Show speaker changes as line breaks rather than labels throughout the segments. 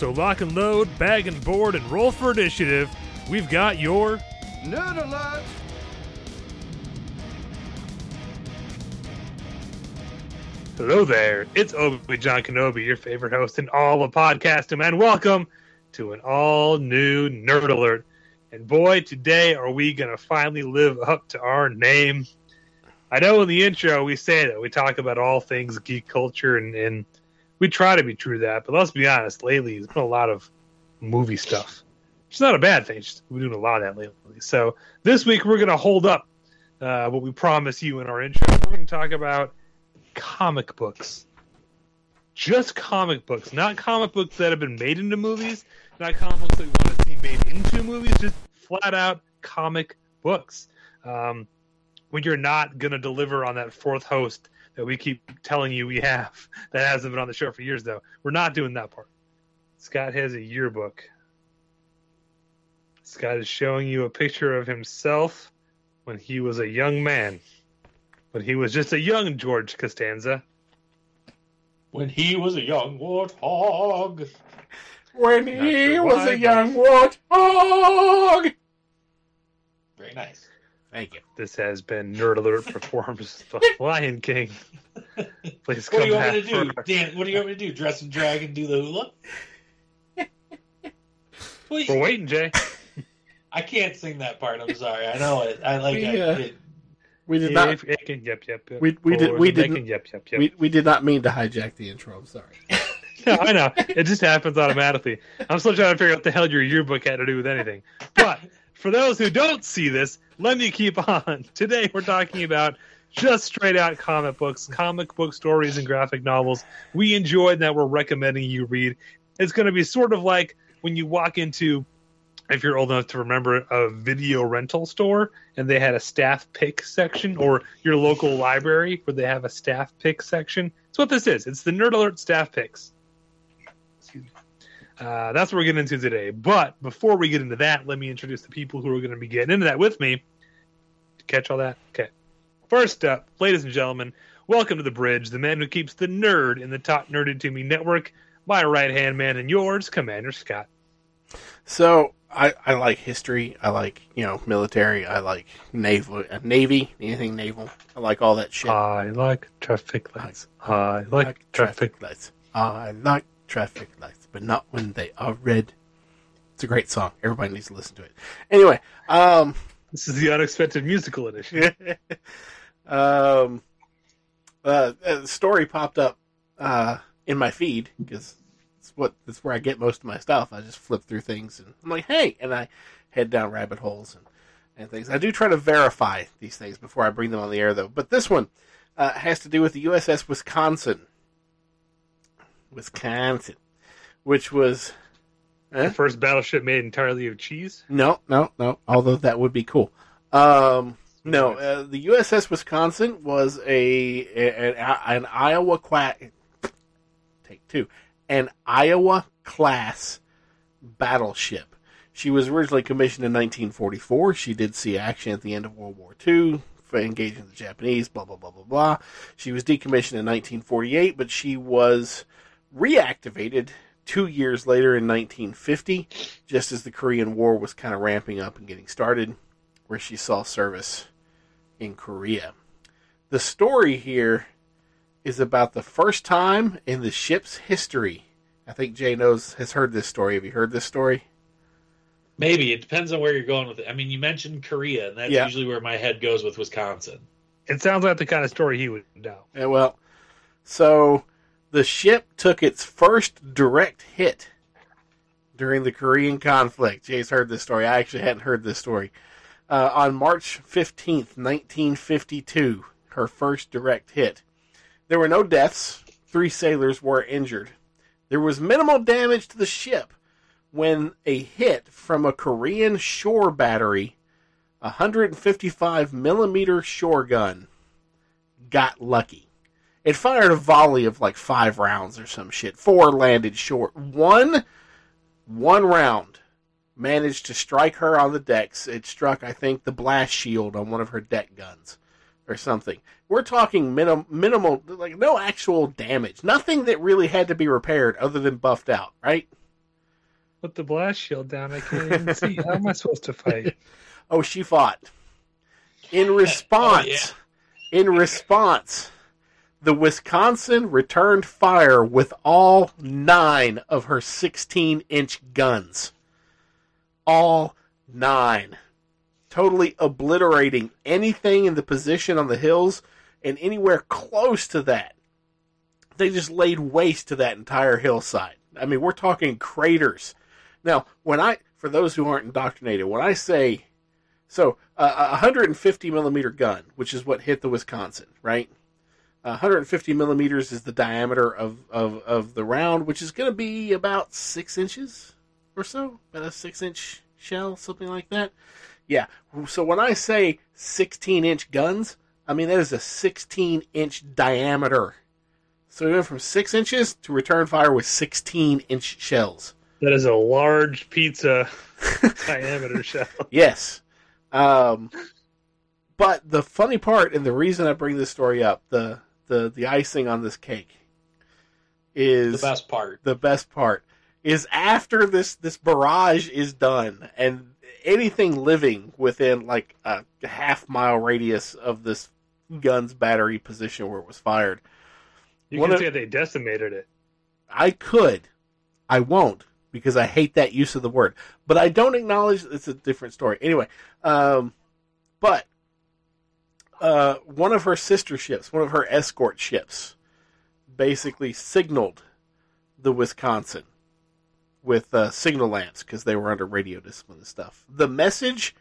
So lock and load, bag and board, and roll for initiative. We've got your
Nerd alert!
Hello there. It's Obi John Kenobi, your favorite host in all of podcasting, and welcome to an all new Nerd Alert. And boy, today are we going to finally live up to our name. I know in the intro we say that we talk about all things geek culture, and, and we try to be true to that, but let's be honest, lately there's been a lot of movie stuff. It's not a bad thing, just we're doing a lot of that lately. So this week we're going to hold up uh, what we promised you in our intro. We're going to talk about comic books. Just comic books, not comic books that have been made into movies, not comic books that we want to see made into movies, just flat out comic books. Um, when you're not going to deliver on that fourth host that we keep telling you we have, that hasn't been on the show for years, though, we're not doing that part. Scott has a yearbook. Scott is showing you a picture of himself when he was a young man. When he was just a young George Costanza.
when he was a young warthog.
When
Not
he
sure
was
why,
a young warthog.
Very nice.
Thank you.
This has been Nerd Alert performs The Lion King. Please come
What do you want me to do,
for,
Dan? What do you want me to do? Dress and drag and do the hula? Well,
we're waiting, Jay.
I can't sing that part. I'm sorry. I know it. I like
We,
it.
uh,
it.
We did not.
Yep, yep, yep, yep, yep.
We- we did- we didn't-
bacon, Yep, yep, yep.
We, we did not mean to hijack the intro. I'm sorry.
No, I know. It just happens automatically. I'm still trying to figure out what the hell your yearbook had to do with anything. But for those who don't see this, let me keep on. Today we're talking about just straight out comic books, comic book stories and graphic novels we enjoyed that we're recommending you read. It's going to be sort of like when you walk into, if you're old enough to remember, a video rental store and they had a staff pick section, or your local library where they have a staff pick section. It's what this is. It's the Nerd Alert staff picks. Uh, that's what we're getting into today. But before we get into that, let me introduce the people who are going to be getting into that with me. Catch all that? Okay. First up, ladies and gentlemen, welcome to the bridge, the man who keeps the nerd in the top nerded to me network, my right hand man and yours, Commander Scott.
So I, I like history. I like you know military. I like naval, uh, navy, anything naval. I like all that shit.
I like traffic lights. I like, traffic.
lights. I like traffic lights, but not when they are red. It's a great song. Everybody needs to listen to it. Anyway, um,
This is the unexpected musical edition.
um, uh, a story popped up uh, in my feed because it's what that's where I get most of my stuff. I just flip through things and I'm like, hey, and I head down rabbit holes and and things. I do try to verify these things before I bring them on the air, though. But this one uh, has to do with the USS Wisconsin, Wisconsin, which was
The first battleship made entirely of cheese.
no, no, no. Although that would be cool. Um, no, uh, the USS Wisconsin was a, a- an, an Iowa qua- take two, an Iowa class battleship. She was originally commissioned in 1944. She did see action at the end of World War II, engaging the Japanese. Blah blah blah blah blah. She was decommissioned in 1948, but she was reactivated two years later in 1950, just as the Korean War was kind of ramping up and getting started, where she saw service in Korea. The story here is about the first time in the ship's history I think Jay knows has heard this story. Have you heard this story?
Maybe it depends on where you're going with it. I mean, you mentioned Korea, and that's
Yeah.
usually where my head goes with Wisconsin.
It sounds like the kind of story he would know.
Yeah, well, so the ship took its first direct hit during the Korean conflict. Jay's heard this story. I actually hadn't heard this story. Uh, on March 15th, 1952, her first direct hit. There were no deaths. Three sailors were injured. There was minimal damage to the ship when a hit from a Korean shore battery, a 155 millimeter shore gun, got lucky. It fired a volley of like five rounds or some shit. Four landed short. One, one round managed to strike her on the decks. It struck, I think, the blast shield on one of her deck guns or something. We're talking minim- minimal, like no actual damage. Nothing that really had to be repaired other than buffed out, right?
Put the blast shield down. I can't even see. How am I supposed to fight?
Oh, oh, she fought. In response, in response, the Wisconsin returned fire with all nine of her 16 inch guns. All nine. Totally obliterating anything in the position on the hills and anywhere close to that. They just laid waste to that entire hillside. I mean, we're talking craters. Now, when I, for those who aren't indoctrinated, when I say so uh, a 150 millimeter gun, which is what hit the Wisconsin, right? 150 millimeters is the diameter of, of, of the round, which is going to be about six inches or so, about a six inch shell, something like that. Yeah. So when I say 16 inch guns, I mean that is a 16 inch diameter. So we went from six inches to return fire with 16 inch shells.
That is a large pizza diameter shell.
Yes. Um, but the funny part, and the reason I bring this story up, the the the icing on this cake, is
The best part.
the best part is after this this barrage is done and anything living within like a half mile radius of this gun's battery position where it was fired
You can
of-
say they decimated it.
I could. I won't because I hate that use of the word. But I don't acknowledge it's a different story. Anyway, um, but uh, one of her sister ships, one of her escort ships, basically signaled the Wisconsin with uh, signal lamps because they were under radio discipline and stuff. The message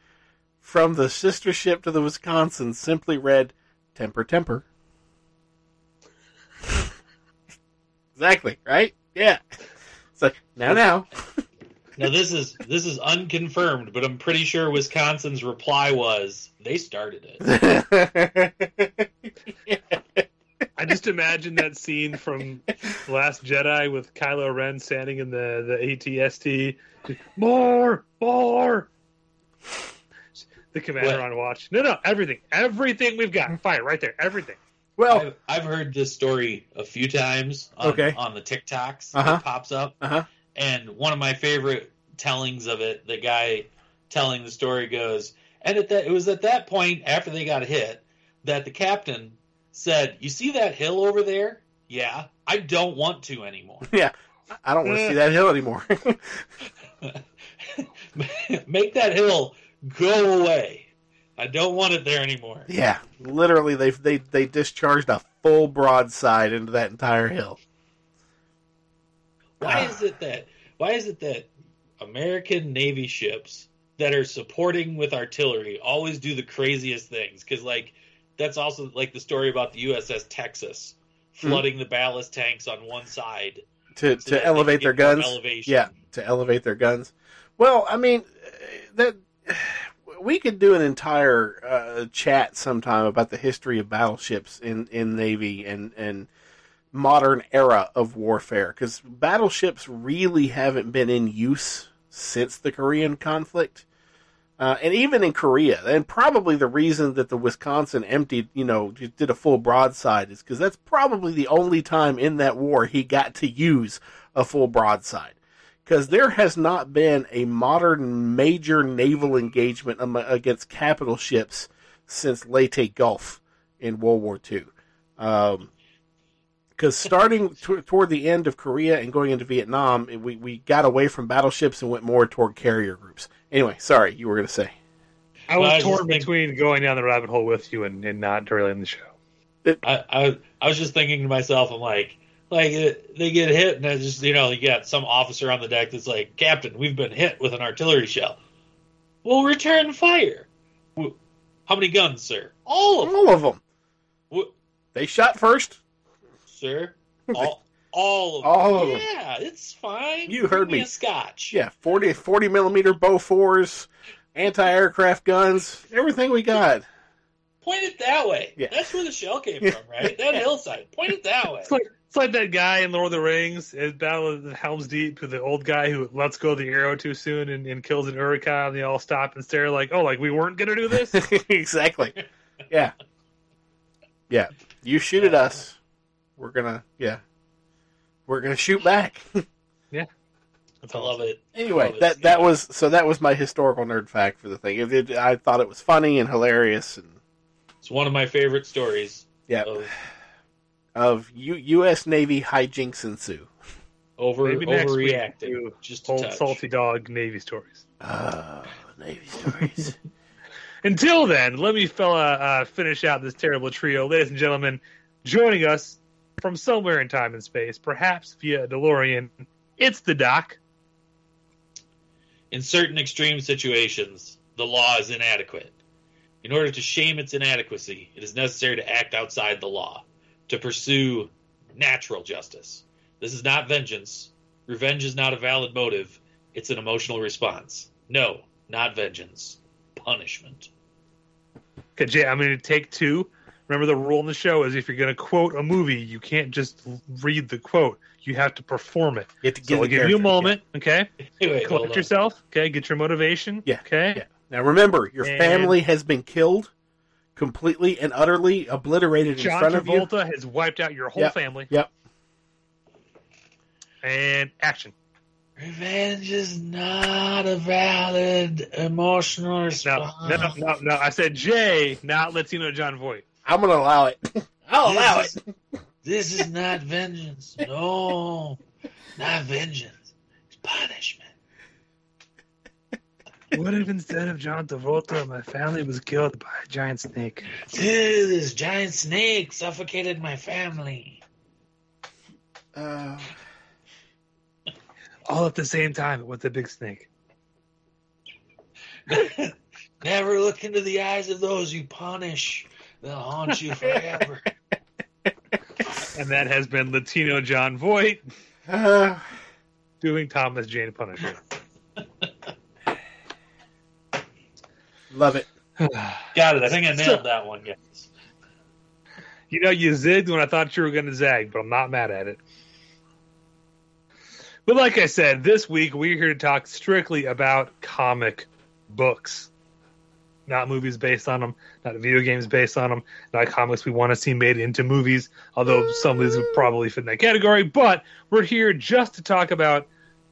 from the sister ship to the Wisconsin simply read, "Temper, temper." exactly right. Yeah. It's like now, now.
Now this is this is unconfirmed, but I'm pretty sure Wisconsin's reply was they started it.
I just imagine that scene from Last Jedi with Kylo Ren standing in the, the ATST. More, more. The commander
What?
on watch. No, no, everything. Everything we've got. Fire right there. Everything.
well,
I've, I've heard this story a few times on,
Okay.
on the TikToks
Uh-huh.
that pops up.
Uh-huh.
And one of my favorite tellings of it, the guy telling the story goes, and at that it was at that point after they got hit that the captain said, "You see that hill over there? Yeah, I don't want to anymore.
yeah. I don't want to see that hill anymore.
Make that hill go away. I don't want it there anymore."
yeah, literally, they they they discharged a full broadside into that entire hill.
Why is it that why is it that American Navy ships that are supporting with artillery always do the craziest things? Because like that's also like the story about the USS Texas flooding the ballast tanks on one side
to
so
to elevate their guns.
Elevation.
Yeah, to elevate their guns. Well, I mean, that we could do an entire uh, chat sometime about the history of battleships in in Navy and and modern era of warfare because battleships really haven't been in use since the Korean conflict. Uh, and even in Korea, and probably the reason that the Wisconsin emptied, you know, did a full broadside is because that's probably the only time in that war he got to use a full broadside. Because there has not been a modern major naval engagement against capital ships since Leyte Gulf in World War II. Um, because starting t- toward the end of Korea and going into Vietnam, we we got away from battleships and went more toward carrier groups. Anyway, sorry, you were going to say.
I
Well,
was
I was
torn between going down the rabbit hole with you and, and not derailing the show.
I, I I was just thinking to myself, I'm like, like it, they get hit, and it's just you know you got some officer on the deck that's like, Captain, we've been hit with an artillery shell. We'll return fire. How many guns, sir? All of them,
All of them.
Wh-
They shot first.
Sir. All, all of them.
All of them.
Yeah, it's fine.
You
Bring
heard me.
A scotch.
Yeah, 40, 40 millimeter Bofors, anti-aircraft guns, everything we got.
Point it that way.
Yeah.
That's where the shell came from, right? That hillside. Point it that way.
It's like it's like that guy in Lord of the Rings in Battle of the Helm's Deep, who the old guy who lets go the arrow too soon and, and kills an Uruk-hai, and they all stop and stare like, oh, like we weren't gonna do this.
exactly. Yeah. Yeah. You shoot at us, we're gonna. Yeah. We're gonna shoot back.
Yeah, That's
I
all.
love it.
anyway,
Love it.
that that
Yeah.
was so that was my historical nerd fact for the thing. It, it, I thought it was funny and hilarious and
It's one of my favorite stories
yeah
of
of U, U.S. Navy hijinks ensue.
over
Maybe
overreacting. Just
Old
touch.
salty dog Navy stories.
Oh, Navy stories.
Until then, let me fella uh, finish out this terrible trio, ladies and gentlemen. Joining us from somewhere in time and space, perhaps via a DeLorean, it's the Doc.
In certain extreme situations, the law is inadequate. In order to shame its inadequacy, it is necessary to act outside the law, to pursue natural justice. This is not vengeance. Revenge is not a valid motive. It's an emotional response. No, not vengeance. Punishment.
Okay, Jay, I'm going to take two. Remember, the rule in the show is if you're going to quote a movie, you can't just read the quote. You have to perform it.
You have to
So
give
I'll give you a
character-
moment, okay?
Wait, wait, hold
Collect yourself, okay? Get your motivation,
Yeah,
okay?
Yeah. Now remember, your
And-
family has been killed, completely and utterly obliterated in
John
front of you.
Travolta has wiped out your whole
Yep.
family.
Yep.
And action.
Revenge is not a valid emotional response.
No,
response.
no, no, no. I said Jay, not Latino Jon Voight.
I'm going to allow it. I'll allow
This
it.
is- This is not vengeance. No, not vengeance. It's punishment.
What if instead of John Travolta, my family was killed by a giant snake?
Ew, this giant snake suffocated my family.
Uh,
All at the same time with the big snake.
Never look into the eyes of those you punish. They'll haunt you forever.
And that has been Latino Jon Voight
uh,
doing Thomas Jane Punisher.
love it.
Got it. I think I nailed that one, guys.
You know, you zigged when I thought you were going to zag, but I'm not mad at it. But like I said, this week we're here to talk strictly about comic books. Not movies based on them, not video games based on them, not comics we want to see made into movies, although some of these would probably fit in that category. But we're here just to talk about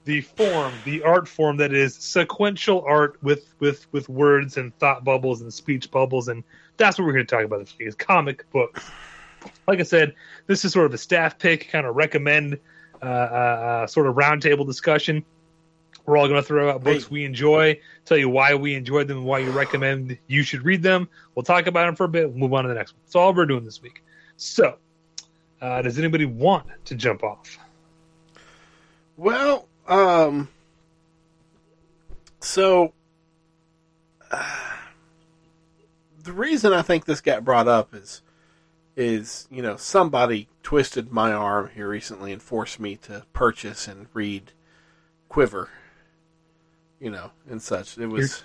the form, the art form that is sequential art with with with words and thought bubbles and speech bubbles, and that's what we're here to talk about week is comic books. Like I said, this is sort of a staff pick, kind of recommend uh, uh, uh, sort of roundtable discussion. We're all going to throw out books
Hey.
we enjoy, tell you why we enjoyed them, why you recommend you should read them. We'll talk about them for a bit. We'll move on to the next one. That's all we're doing this week. So, uh, does anybody want to jump off?
Well, um, so uh, the reason I think this got brought up is is you know somebody twisted my arm here recently and forced me to purchase and read Quiver, you know, and such. It was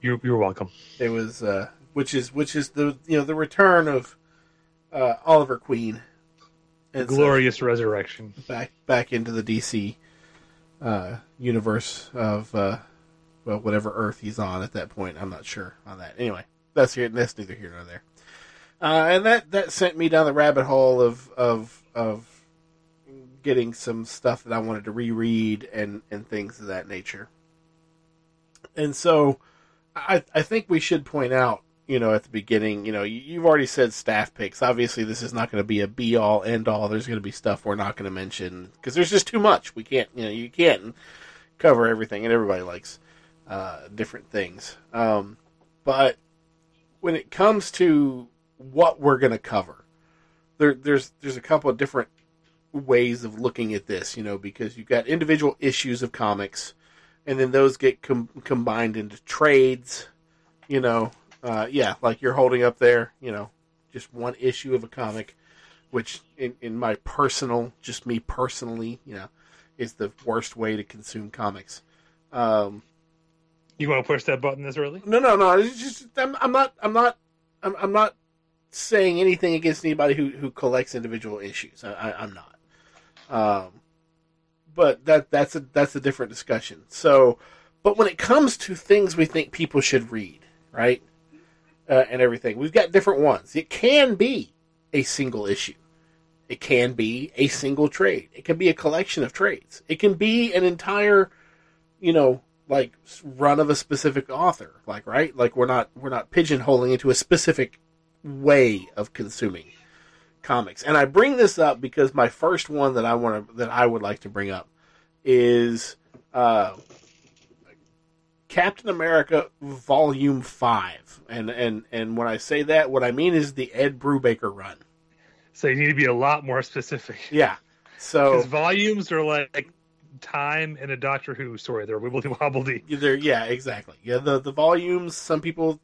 You're, you're welcome.
it was uh, which is which is the you know the return of uh, Oliver Queen. and such
Glorious resurrection.
back back into the DC uh, universe of uh, well whatever Earth he's on at that point. I'm not sure on that. Anyway, that's here. That's neither here nor there. Uh, and that that sent me down the rabbit hole of of of getting some stuff that I wanted to reread and and things of that nature. And so, I I think we should point out you know, at the beginning, you know, you, you've already said staff picks. Obviously, this is not going to be a be all end all. There's going to be stuff we're not going to mention because there's just too much. We can't, you know, you can't cover everything, and everybody likes uh, different things. Um, but when it comes to what we're going to cover, there, there's there's a couple of different ways of looking at this, you know, because you've got individual issues of comics, and then those get com- combined into trades, you know, uh, yeah, like you're holding up there, you know, just one issue of a comic, which in, in my personal, just me personally, you know, is the worst way to consume comics. Um,
You want to push that button this early?
no, no, no. It's just I'm, I'm not. I'm not. I'm, I'm not saying anything against anybody who, who collects individual issues. I, I, I'm not. Um, but that that's a that's a different discussion. So, but when it comes to things we think people should read, right, uh, and everything, we've got different ones. It can be a single issue. It can be a single trade. It can be a collection of trades. It can be an entire, you know, like run of a specific author. Like right, like we're not we're not pigeonholing into a specific way of consuming comics. And I bring this up because my first one that I want to that I would like to bring up is uh, Captain America Volume Five. And and and when I say that, what I mean is the Ed Brubaker run.
So you need to be a lot more specific.
Yeah. So
volumes are like time in a Doctor Who story. They're wibbly wobbly.
Yeah, exactly. Yeah, the the volumes. Some people,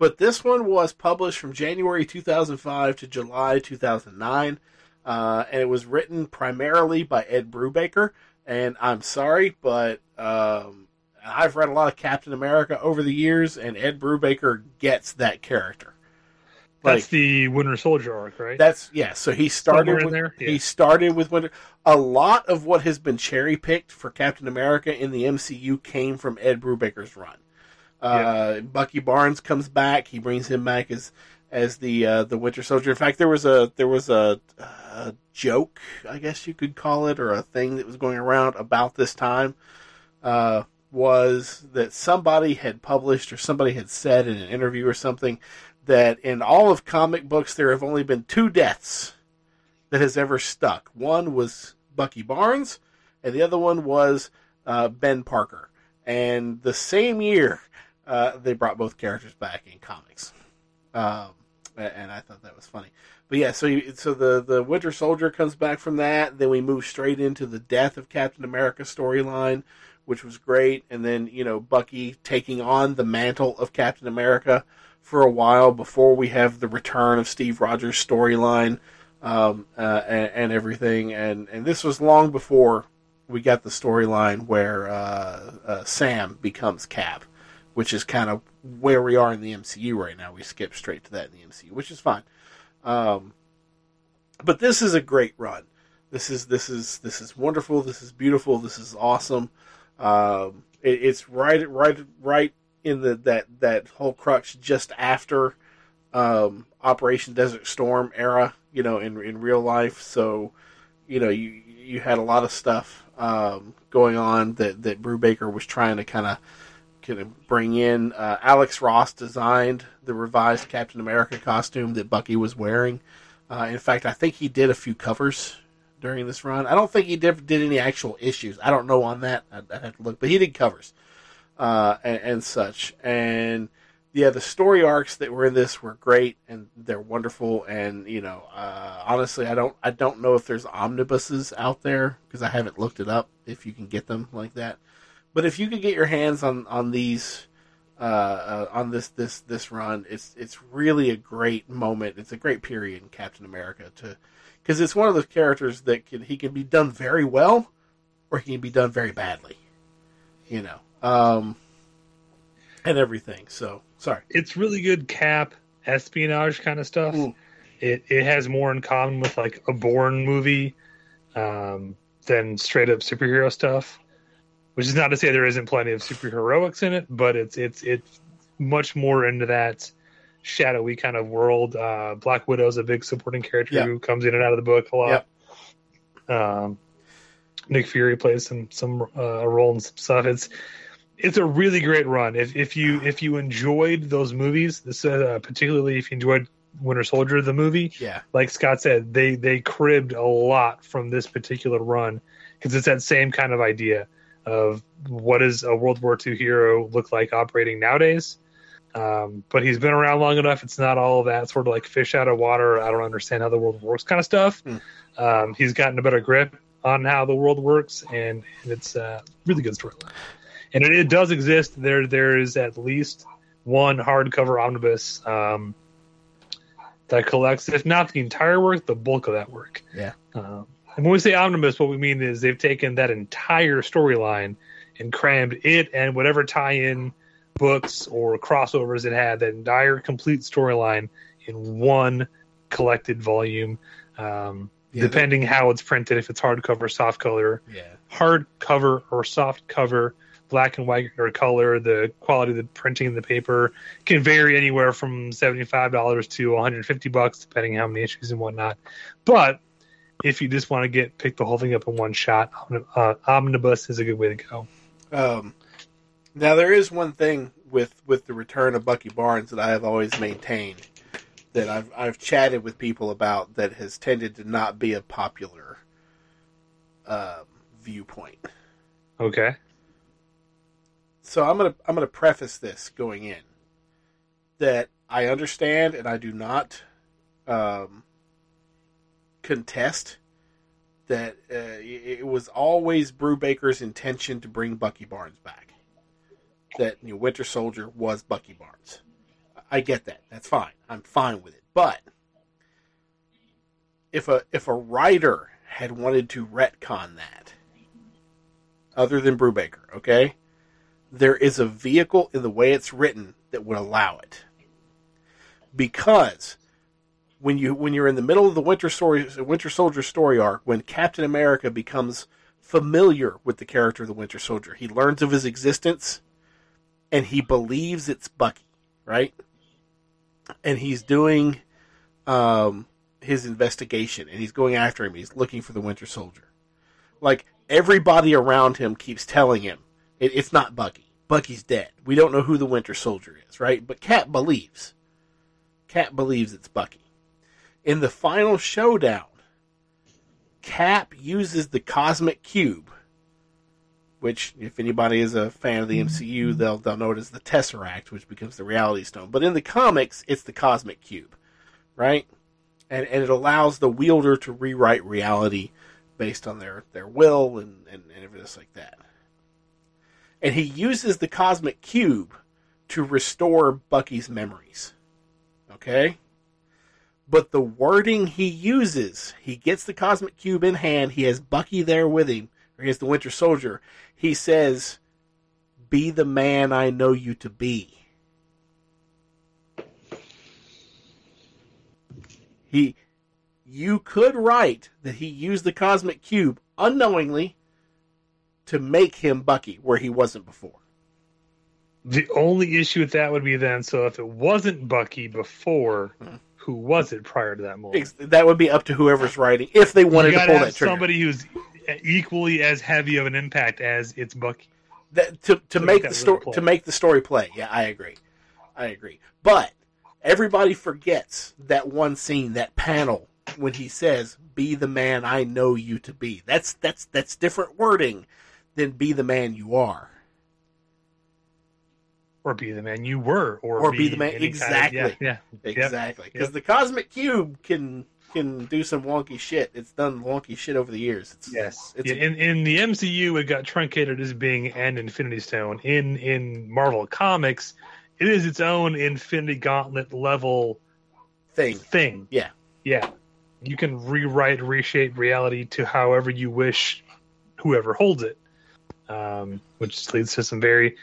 but this one was published from January 2005 to July 2009, uh, and it was written primarily by Ed Brubaker. And I'm sorry, but um, I've read a lot of Captain America over the years, and Ed Brubaker gets that character.
That's the Winter Soldier arc, right?
That's yeah. So he started with,
there? Yeah.
he started with Winter. A lot of what has been cherry picked for Captain America in the MCU came from Ed Brubaker's run. Uh, Bucky Barnes comes back. He brings him back as as the uh, the Winter Soldier. In fact, there was a there was a, a joke, I guess you could call it, or a thing that was going around about this time. Uh, was that somebody had published or somebody had said in an interview or something that in all of comic books there have only been two deaths that has ever stuck. One was Bucky Barnes, and the other one was uh, Ben Parker. And the same year, uh, they brought both characters back in comics. Um, and I thought that was funny. But yeah, so you, so the the Winter Soldier comes back from that. Then we move straight into the death of Captain America storyline, which was great. And then you know Bucky taking on the mantle of Captain America for a while before we have the return of Steve Rogers storyline um, uh, and, and everything. And and this was long before we got the storyline where uh, uh, Sam becomes Cap, which is kind of where we are in the MCU right now. We skip straight to that in the MCU, which is fine. Um, but this is a great run. This is this is this is wonderful. This is beautiful. This is awesome. Um, it, it's right right right in the that that whole crux just after um, Operation Desert Storm era. You know, in in real life. So you know you you had a lot of stuff um, going on that that Brubaker was trying to kind of kind of bring in. Uh, Alex Ross designed the revised Captain America costume that Bucky was wearing. Uh, in fact, I think he did a few covers during this run. I don't think he did, did any actual issues. I don't know on that. I'd, I'd have to look, but he did covers uh, and, and such. And yeah, the story arcs that were in this were great and they're wonderful. And you know, uh, honestly, I don't I don't know if there's omnibuses out there because I haven't looked it up. If you can get them like that, but if you could get your hands on on these. Uh, uh, on this this this run, it's it's really a great moment. It's a great period in Captain America to because it's one of those characters that can he can be done very well, or he can be done very badly. You know, um, and everything. So sorry.
It's really good cap espionage kind of stuff. It it has more in common with like a Bourne movie um, than straight up superhero stuff. Which is not to say there isn't plenty of superheroics in it, but it's it's it's much more into that shadowy kind of world. Uh, Black Widow's a big supporting character
Yeah.
who comes in and out of the book a lot. Um, Nick Fury plays some some uh, role in some stuff. It's it's a really great run. If if you if you enjoyed those movies, this uh, particularly if you enjoyed Winter Soldier the movie,
Yeah.
like Scott said, they they cribbed a lot from this particular run because it's that same kind of idea of what does a World War II hero look like operating nowadays. Um, but he's been around long enough. It's not all that sort of like fish out of water. I don't understand how the world works kind of stuff.
Hmm.
Um, he's gotten a better grip on how the world works, and, and it's a really good storyline. And it, it does exist. There, there is at least one hardcover omnibus um, that collects, if not the entire work, the bulk of that work.
Yeah.
Um, and when we say omnibus, what we mean is they've taken that entire storyline and crammed it and whatever tie-in books or crossovers it had, that entire complete storyline in one collected volume. Um,
Yeah,
depending how it's printed, if it's hardcover, soft color,
Yeah.
hardcover or soft cover, black and white or color, the quality of the printing of the paper can vary anywhere from seventy-five dollars to one hundred fifty bucks, depending how many issues and whatnot. But if you just want to get pick the whole thing up in one shot, uh, omnibus is a good way to go.
Um, now there is one thing with with the return of Bucky Barnes that I have always maintained that I've I've chatted with people about that has tended to not be a popular um, viewpoint.
Okay.
So I'm gonna I'm gonna preface this going in that I understand and I do not um, contest that uh, it was always Brubaker's intention to bring Bucky Barnes back. That you know, Winter Soldier was Bucky Barnes. I get that. That's fine. I'm fine with it. But if a if a writer had wanted to retcon that, other than Brubaker, okay, there is a vehicle in the way it's written that would allow it. Because when you when you're in the middle of the Winter story, Winter Soldier story arc, when Captain America becomes familiar with the character of the Winter Soldier, he learns of his existence, and he believes it's Bucky, right? And he's doing um, his investigation, and he's going after him. He's looking for the Winter Soldier. Like everybody around him keeps telling him, it, it's not Bucky. Bucky's dead. We don't know who the Winter Soldier is, right? But Cap believes. Cap believes it's Bucky. In the final showdown, Cap uses the Cosmic Cube, which, if anybody is a fan of the MCU, they'll they'll know it as the Tesseract, which becomes the Reality Stone. But in the comics, it's the Cosmic Cube, right? And and it allows the wielder to rewrite reality based on their, their will and, and, and everything like that. And he uses the Cosmic Cube to restore Bucky's memories. Okay? But the wording he uses, he gets the Cosmic Cube in hand, he has Bucky there with him, or he has the Winter Soldier. He says, Be the man I know you to be. He you could write that he used the Cosmic Cube unknowingly to make him Bucky where he wasn't before.
The only issue with that would be then, so if it wasn't Bucky before, hmm. Who was it prior to that moment?
That would be up to whoever's writing if they wanted to pull that trigger.
somebody who's equally as heavy of an impact as it's Bucky.
that, to to
To
make
make
the story to make the story play. Yeah, I agree. I agree. But everybody forgets that one scene, that panel when he says, "Be the man I know you to be." That's that's that's different wording than "Be the man you are."
Or be the man you were, or,
Or be the man-
any kind of-
exactly.
yeah, yeah,
Exactly, because
Yep.
the cosmic cube can can do some wonky shit. It's done wonky shit over the years. It's,
Yes.
it's
Yeah, in in the MCU, it got truncated as being an Infinity Stone. In in Marvel Comics, it is its own Infinity Gauntlet level
thing.
thing.
Yeah.
Yeah. You can rewrite, reshape reality to however you wish, whoever holds it. Um, which leads to some very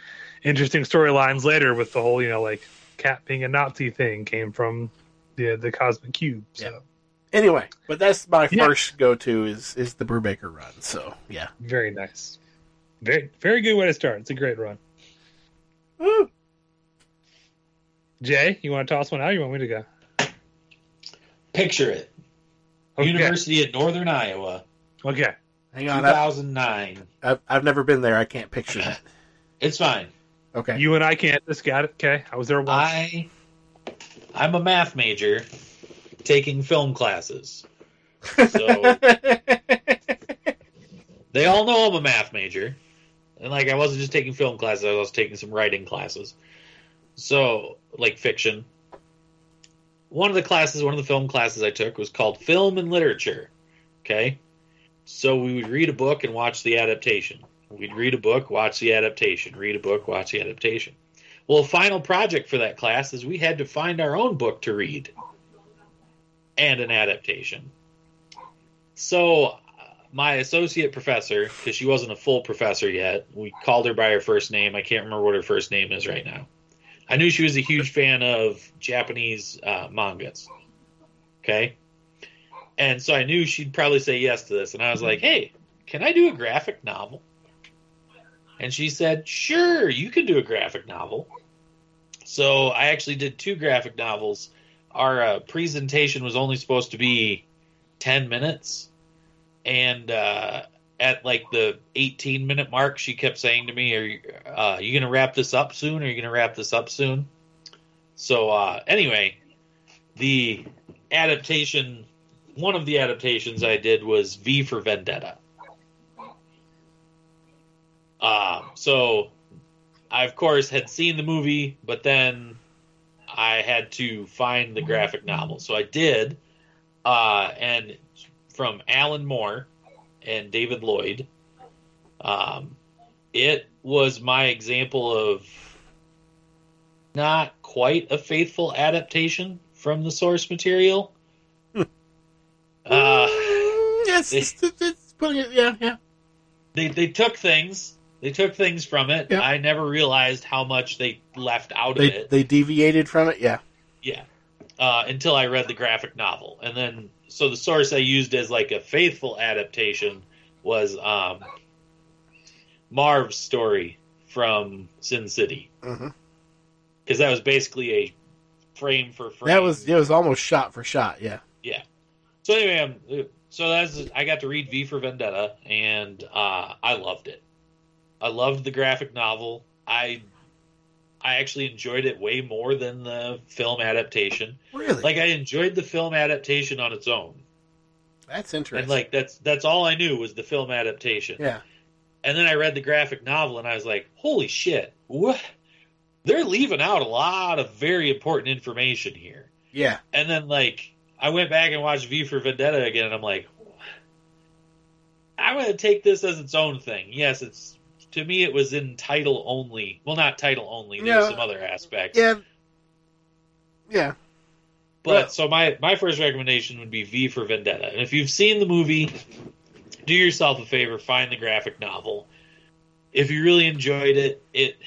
interesting storylines later with the whole, you know, like Cap being a Nazi thing came from the the Cosmic Cube. So
Yeah. Anyway, but that's my
Yeah.
first go to is is the Brubaker run. So yeah.
very nice. Very very good way to start. It's a great run.
Woo.
Jay, you want to toss one out? Or you want me to go?
Picture it.
Okay.
University of Northern Iowa,
Okay.
Hang on,
2009.
I've I've never been there. I can't picture that.
It's fine.
Okay.
You and I can't. This got it. Okay, I was there once.
I I'm a math major taking film classes. So they all know I'm a math major. And like I wasn't just taking film classes, I was taking some writing classes. So like fiction. One of the classes, one of the film classes I took was called Film and Literature. Okay? So we would read a book and watch the adaptation. We'd read a book, watch the adaptation, read a book, watch the adaptation. Well, final project for that class is we had to find our own book to read and an adaptation. So, uh, my associate professor, because she wasn't a full professor yet, we called her by her first name. I can't remember what her first name is right now. I knew she was a huge fan of Japanese uh, mangas. Okay. And so I knew she'd probably say yes to this. And I was like, hey, can I do a graphic novel? And she said, sure, you can do a graphic novel. So I actually did two graphic novels. Our uh, presentation was only supposed to be 10 minutes. And uh, at like the 18 minute mark, she kept saying to me, Are you, uh, you going to wrap this up soon? Are you going to wrap this up soon? So, uh, anyway, the adaptation, one of the adaptations I did was V for Vendetta. Uh, so I, of course, had seen the movie, but then I had to find the graphic novel. So I did. Uh, and from Alan Moore and David Lloyd, um, it was my example of not quite a faithful adaptation from the source material. uh,
yes, it's, it's, it. Yeah, yeah.
they they took things they took things from it. I never realized how much they left out of it.
they deviated from it. Yeah.
Yeah. Uh, until I read the graphic novel. And then, so the source I used as like a faithful adaptation was um, Marv's story from Sin City. Because that was basically a frame for frame.
That was it was almost shot for shot. Yeah.
Yeah. So anyway, um, so that's I got to read V for Vendetta, and uh, I loved it. I loved the graphic novel. I I actually enjoyed it way more than the film adaptation.
Really?
Like I enjoyed the film adaptation on its own,
That's interesting.
and like that's that's all I knew was the film adaptation.
yeah.
And then I read the graphic novel, and I was like, "Holy shit! What? They're leaving out a lot of very important information here."
Yeah.
And then like I went back and watched V for Vendetta again, and I'm like, I'm going to take this as its own thing. Yes, it's to me it was in title only. Well, not title only. There's
Yeah.
some other aspects.
Yeah. Yeah.
But
Well-
so my my first recommendation would be V for Vendetta. And if you've seen the movie, do yourself a favor, find the graphic novel. If you really enjoyed it, it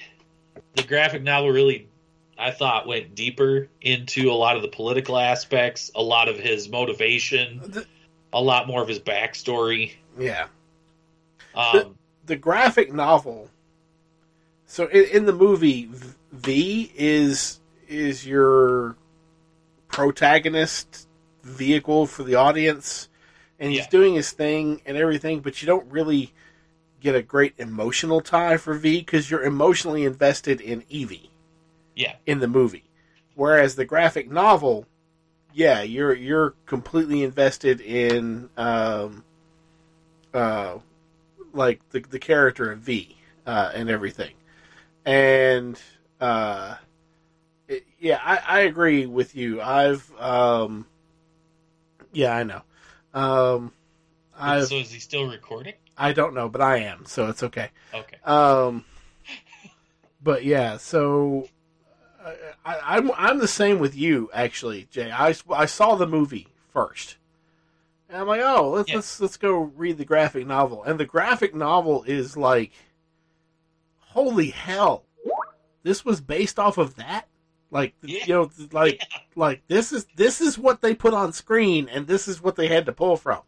the graphic novel really I thought went deeper into a lot of the political aspects, a lot of his motivation,
The-
a lot more of his backstory.
Yeah.
Um,
the graphic novel. So in, in the movie, V- is is your protagonist vehicle for the audience, and he's
Yeah.
doing his thing and everything, but you don't really get a great emotional tie for V because you're emotionally invested in Evey
yeah,
in the movie, whereas the graphic novel, yeah, you're you're completely invested in um, uh, like the the character of V uh, and everything, and uh, it, yeah, I, I agree with you. I've um, yeah, I know. Um, I've
so is he still recording?
I don't know, but I am, so it's okay.
Okay.
Um, but yeah, so uh, I, I'm I'm the same with you actually, Jay. I, I saw the movie first, and I'm like, oh, let's
Yeah.
let's let's go read the graphic novel, and the graphic novel is like, holy hell, this was based off of that. Like
Yeah.
you know, like like this is this is what they put on screen, and this is what they had to pull from.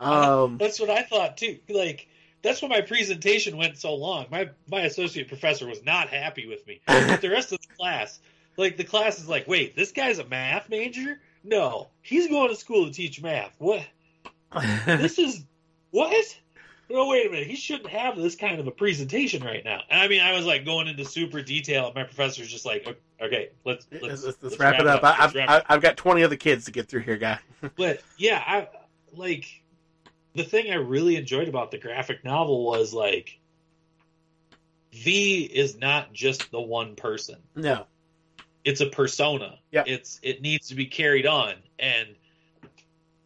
Um,
That's what I thought too. Like that's why my presentation went so long. My my associate professor was not happy with me. But the rest of the class, like the class is like, wait, this guy's a math major? No, he's going to school to teach math. What? This is what? no, wait a minute. He shouldn't have this kind of a presentation right now. And I mean, I was like going into super detail, and my professor's just like, okay, let's let's,
Let's, let's,
let's
wrap, it up.
up.
I've,
wrap
I've got 20 other kids to get through here, guy.
but yeah, I like the thing I really enjoyed about the graphic novel was like V is not just the one person.
No.
It's a persona.
Yeah.
It's it needs to be carried on. And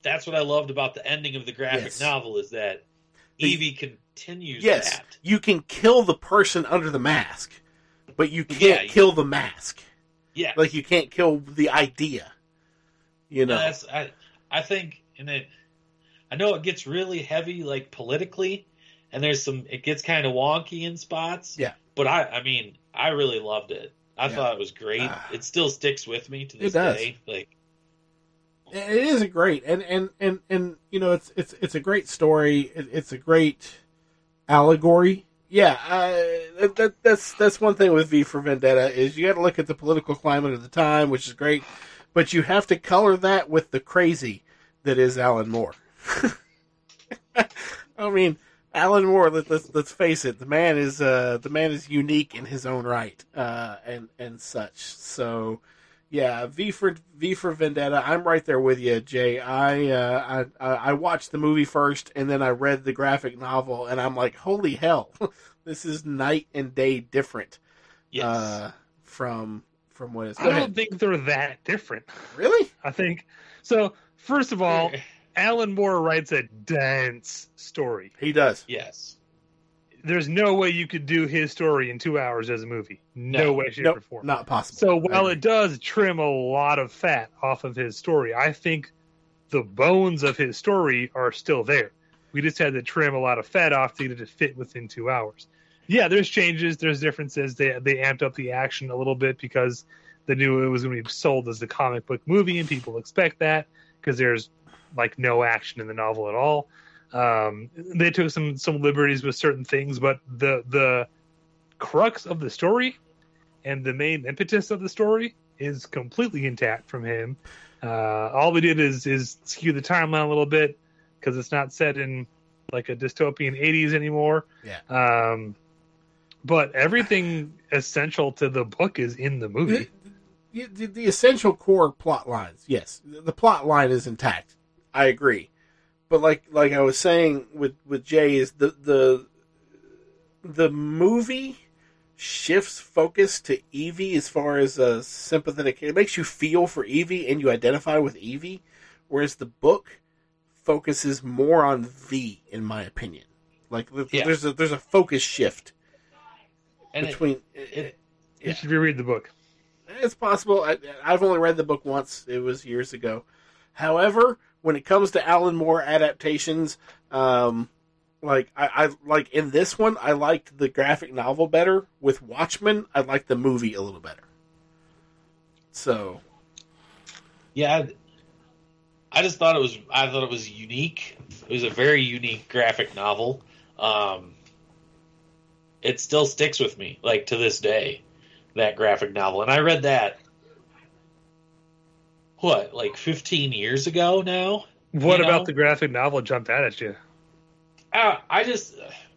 that's what I loved about the ending of the graphic
Yes.
novel is that
The-
Evey continues
Yes,
that.
you can kill the person under the mask, but you can't
Yeah, you-
kill the mask.
Yeah.
Like you can't kill the idea. You know.
That's I I think and it I know it gets really heavy like politically and there's some it gets kind of wonky in spots.
Yeah.
But I I mean, I really loved it. I
Yeah.
thought it was great.
Ah.
it still sticks with me to this day. Like
it is a great and and and and you know it's it's it's a great story. It, it's a great allegory. Yeah, uh, that, that that's that's one thing with V for Vendetta is you got to look at the political climate of the time, which is great, but you have to color that with the crazy that is Alan Moore. I mean, Alan Moore. Let, let's let's face it. The man is uh, the man is unique in his own right, uh, and and such. So, yeah, V for V for Vendetta. I'm right there with you, Jay. I uh, I I watched the movie first, and then I read the graphic novel, and I'm like, holy hell, this is night and day different
yes.
uh, from from what is.
I don't think they're that different.
Really?
I think so. First of all, Alan Moore writes a dense story.
He does.
yes.
There's no way you could do his story in two hours as a movie. No,
No.
way, shape, or
Nope,
form.
not possible.
So while it does trim a lot of fat off of his story, I think the bones of his story are still there. We just had to trim a lot of fat off to get it to fit within two hours. Yeah, there's changes, there's differences. They they amped up the action a little bit because they knew it was going to be sold as a comic book movie, and people expect that because there's like no action in the novel at all. Um, they took some some liberties with certain things, but the the crux of the story and the main impetus of the story is completely intact from him. Uh, all we did is is skew the timeline a little bit because it's not set in like a dystopian 80s anymore.
Yeah.
Um, but everything essential to the book is in the movie.
the, the, the essential core plot lines, yes, the plot line is intact. I agree, but like like I was saying with with Jay is the the the movie shifts focus to Evey as far as a sympathetic. It makes you feel for Evey and you identify with Evey, whereas the book focuses more on V, in my opinion. Like
Yeah.
there's a there's a focus shift
And it,
between.
it,
You should reread the book.
It's possible. I, I've only read the book once. It was years ago. However, when it comes to Alan Moore adaptations, um, like I, I like in this one, I liked the graphic novel better. With Watchmen, I liked the movie a little better. So
yeah, I, just thought it was I thought it was unique. It was a very unique graphic novel. Um, it still sticks with me like to this day that graphic novel and i read that what like 15 years ago now
What about
know?
the graphic novel jumped out at you?
I, I just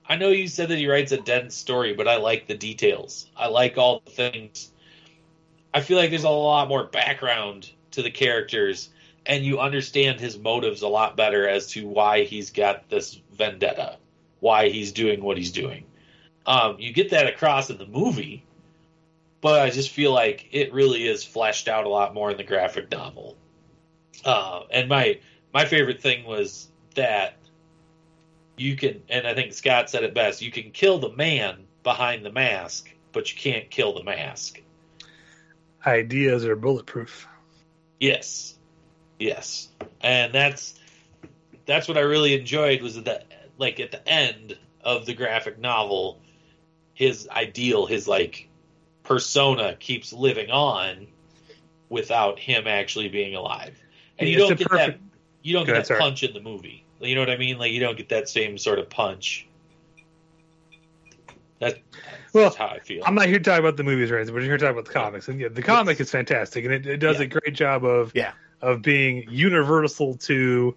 i know you said that he writes a dense story but i like the details i like all the things i feel like there's a lot more background to the characters and you understand his motives a lot better as to why he's got this vendetta why he's doing what he's doing um, you get that across in the movie but I just feel like it really is fleshed out a lot more in the graphic novel. Uh, and my my favorite thing was that you can, and I think Scott said it best: you can kill the man behind the mask, but you can't kill the mask.
Ideas are bulletproof.
Yes, yes, and that's that's what I really enjoyed was that like at the end of the graphic novel, his ideal, his like persona keeps living on without him actually being alive, and you
It's
don't get
perfect-
that you don't
Go
get
ahead,
that
sorry.
punch in the movie. You know what I mean? Like you don't get that same sort of punch. That, that's
Well,
how I feel.
I'm not here to talk about the movies right? anything. We're here to talk about the comics. And yeah, the comic is fantastic, and it, it does
Yeah.
a great job of
Yeah.
of being universal to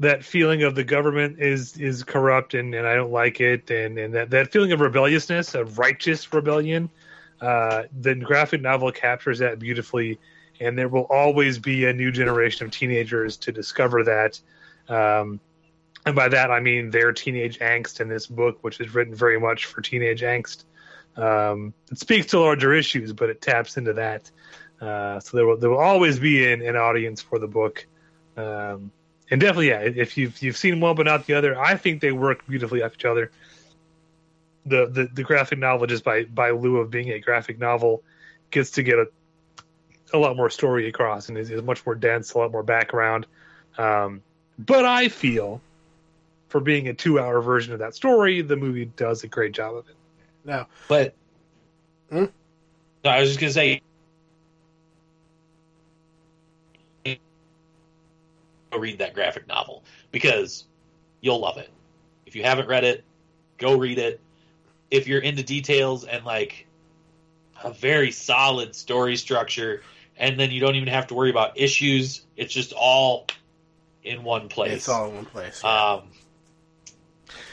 that feeling of the government is is corrupt and, and I don't like it and, and that, that feeling of rebelliousness, of righteous rebellion, uh, the graphic novel captures that beautifully and there will always be a new generation of teenagers to discover that. Um, and by that I mean their teenage angst in this book, which is written very much for teenage angst. Um, it speaks to larger issues, but it taps into that. Uh, so there will there will always be an, an audience for the book. Um, and definitely, yeah, if you've you've seen one but not the other, I think they work beautifully off each other. The the, the graphic novel, just by by lieu of being a graphic novel, gets to get a a lot more story across and is, is much more dense, a lot more background. Um, but I feel, for being a two-hour version of that story, the movie does a great job of it.
Now,
But
Hmm?
no, I was just gonna say. Read that graphic novel because you'll love it. If you haven't read it, go read it. If you're into details and like a very solid story structure, and then you don't even have to worry about issues, it's just all in one place.
it's all in one place.
Um,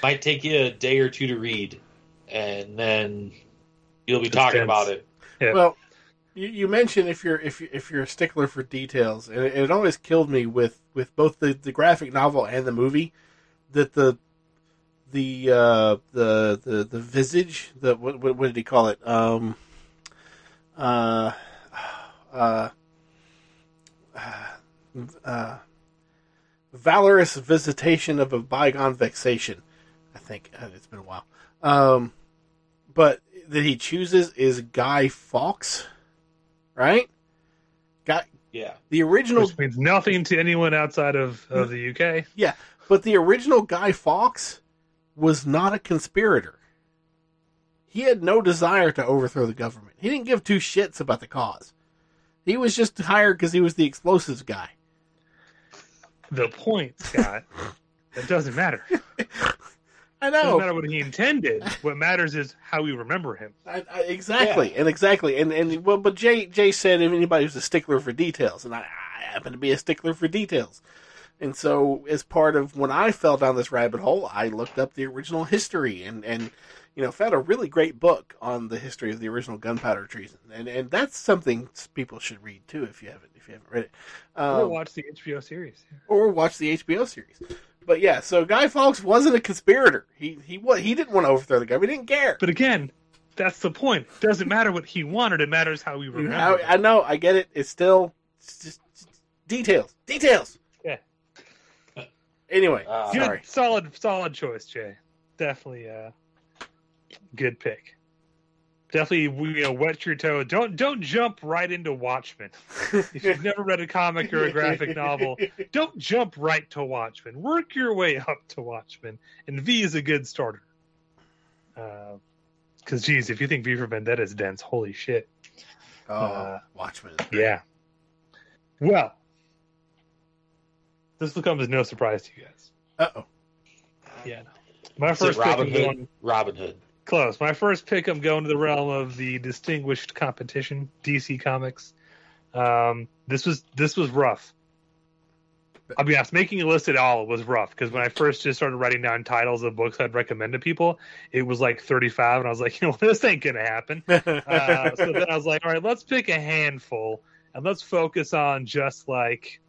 might take you a day or two to read, and then you'll be
It's
talking
dense.
about it.
Yeah.
Well, you, you mentioned if you're if you, if you're a stickler for details, and it, it always killed me with with both the, the graphic novel and the movie that the the uh, the the the visage the what, what what did he call it um uh uh uh valorous visitation of a bygone vexation I think Uh, it's been a while um but that he chooses is Guy Fawkes, right? Guy,
Yeah,
the original,
Which means nothing to anyone outside of, of the UK.
yeah, but the original Guy Fawkes was not a conspirator. He had no desire to overthrow the government. He didn't give two shits about the cause. He was just hired because he was the explosives guy.
The point, Scott, it doesn't matter. It
I
doesn't
know
matter what he intended. What matters is how we remember him.
I, I, exactly, and exactly, and and well, but Jay Jay said if anybody who's a stickler for details, and I, I happen to be a stickler for details, and so as part of when I fell down this rabbit hole, I looked up the original history and and you know found a really great book on the history of the original gunpowder treason, and and that's something people should read too if you haven't if you haven't read it,
Or
um,
watch the HBO series.
or watch the HBO series. But yeah, so Guy Fawkes wasn't a conspirator. He he he didn't want to overthrow the government. He didn't care.
But again, that's the point. It doesn't matter what he wanted. It matters how we remember.
I,
him.
I know, I get it. It's still it's just details, details.
Yeah.
Anyway,
Uh,
Good,
sorry.
solid, solid choice, Jay. Definitely a good pick. Definitely, you know, wet your toe. Don't don't jump right into Watchmen. If you've never read a comic or a graphic novel, don't jump right to Watchmen. Work your way up to Watchmen, and V is a good starter. Because, geez, if you think V for Vendetta is dense, holy shit.
Oh,
uh,
Watchmen.
Yeah. Well, this will come as no surprise to you guys.
Uh oh.
Yeah. No. My
Is
first pick,
Robin Hood.
going
Robin Hood.
Close. My first pick, I'm going to the realm of the distinguished competition, DC Comics. Um, this was this was rough. I'll be honest, making a list at all was rough because when I first just started writing down titles of books I'd recommend to people, it was like 35, and I was like, you know, this ain't gonna happen. Uh, so then I was like, all right, let's pick a handful and let's focus on just like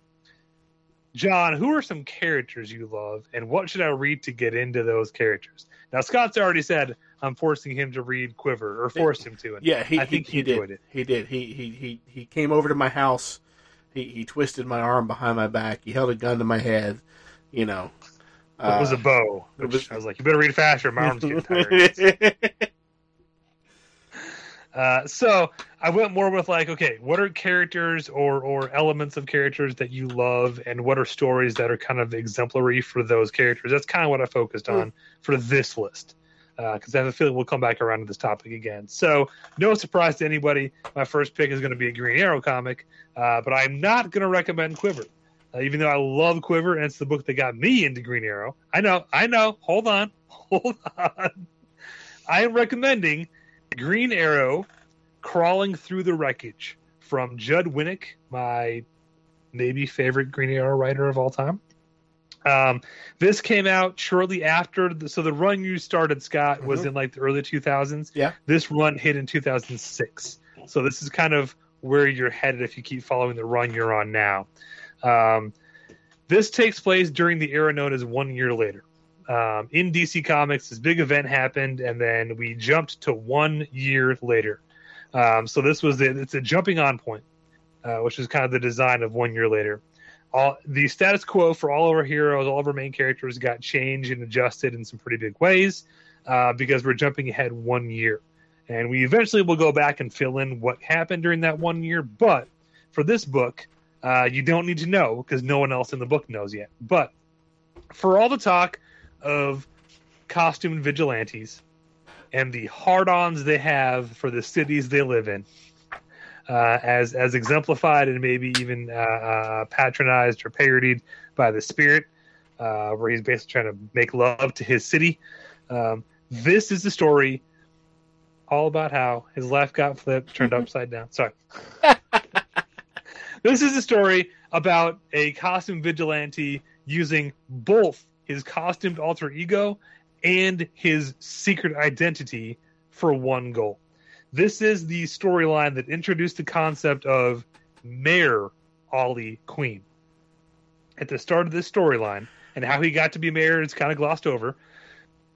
John, who are some characters you love, and what should I read to get into those characters? Now, Scott's already said I'm forcing him to read Quiver, or forced him to. And
yeah, he,
I think
he,
he
did.
it.
He did. He, he he he came over to my house. He he twisted my arm behind my back. He held a gun to my head. You know.
it was a
Uh,
bow.
Was-
I was like, you better read faster. My arm's getting tired. Uh, so I went more with like, okay, what are characters or or elements of characters that you love, and what are stories that are kind of exemplary for those characters? That's kind of what I focused on for this list, because I have a feeling we'll come back around to this topic again. So no surprise to anybody, my first pick is going to be a Green Arrow comic, uh, but I'm not going to recommend Quiver. Uh, even though I love Quiver and it's the book that got me into Green Arrow, I know, I know. Hold on, hold on. I am recommending Green Arrow Crawling Through the Wreckage from Judd Winick, my maybe favorite Green Arrow writer of all time. Um, this came out shortly after, the, so the run you started, Scott, was in like the early 2000s.
Yeah.
This run hit in 2006. So this is kind of where you're headed if you keep following the run you're on now. Um, this takes place during the era known as One Year Later. Um, in DC Comics, this big event happened, and then we jumped to one year later. Um, so this was the, it's a jumping on point, uh, which is kind of the design of One Year Later. All the status quo for all of our heroes, all of our main characters got changed and adjusted in some pretty big ways uh, because we're jumping ahead one year, and we eventually will go back and fill in what happened during that one year. But for this book, uh, you don't need to know because no one else in the book knows yet. But for all the talk of costume vigilantes and the hard-ons they have for the cities they live in, uh, as as exemplified and maybe even uh, uh, patronized or parodied by the Spirit, uh, where he's basically trying to make love to his city. Um, this is the story all about how his life got flipped, turned upside down. Sorry. this is a story about a costume vigilante using both his costumed alter ego and his secret identity for one goal. This is the storyline that introduced the concept of Mayor Ollie Queen. At the start of this storyline, and how he got to be mayor is kind of glossed over.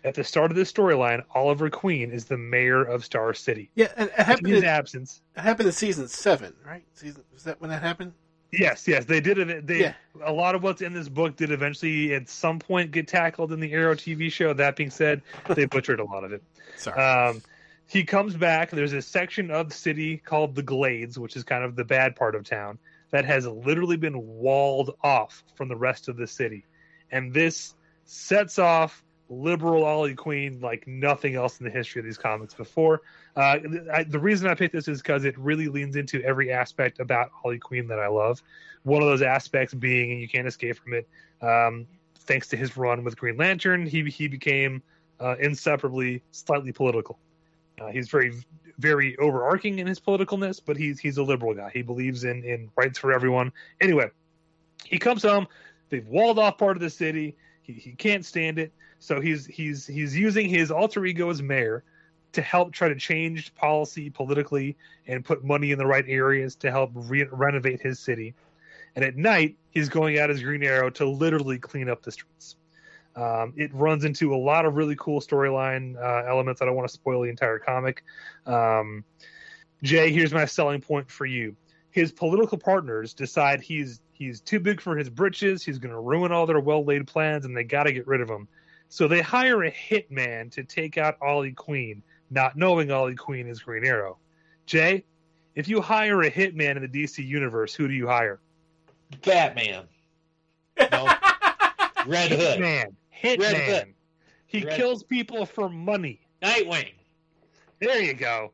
At the start of this storyline, Oliver Queen is the mayor of Star City.
Yeah, it, it
In
happened.
his
In,
absence,
it happened in season seven, right? Season was that when that happened?
Yes, yes, they did. They
Yeah.
a lot of what's in this book did eventually at some point get tackled in the Arrow TV show. That being said, they butchered a lot of it.
Sorry.
Um, he comes back. There's a section of the city called the Glades, which is kind of the bad part of town, that has literally been walled off from the rest of the city, and this sets off liberal Ollie Queen like nothing else in the history of these comics before. Uh, I, the reason I picked this is because it really leans into every aspect about Ollie Queen that I love. One of those aspects being, and you can't escape from it, um, thanks to his run with Green Lantern, he he became uh, inseparably slightly political. Uh, he's very very overarching in his politicalness, but he's he's a liberal guy. He believes in in rights for everyone. Anyway, he comes home. They've walled off part of the city. He, he can't stand it. So he's he's he's using his alter ego as mayor to help try to change policy politically and put money in the right areas to help re- renovate his city. And at night, he's going out as Green Arrow to literally clean up the streets. Um, it runs into a lot of really cool storyline uh, elements. I don't want to spoil the entire comic. Um, Jay, here's my selling point for you. His political partners decide he's he's too big for his britches. He's going to ruin all their well laid plans, and they got to get rid of him. So they hire a hitman to take out Ollie Queen, not knowing Ollie Queen is Green Arrow. Jay, if you hire a hitman in the DC universe, who do you hire?
Batman. No. Red Hood.
Hitman.
Red
Hitman.
Hood.
He
Red-
kills people for money.
Nightwing.
There you go.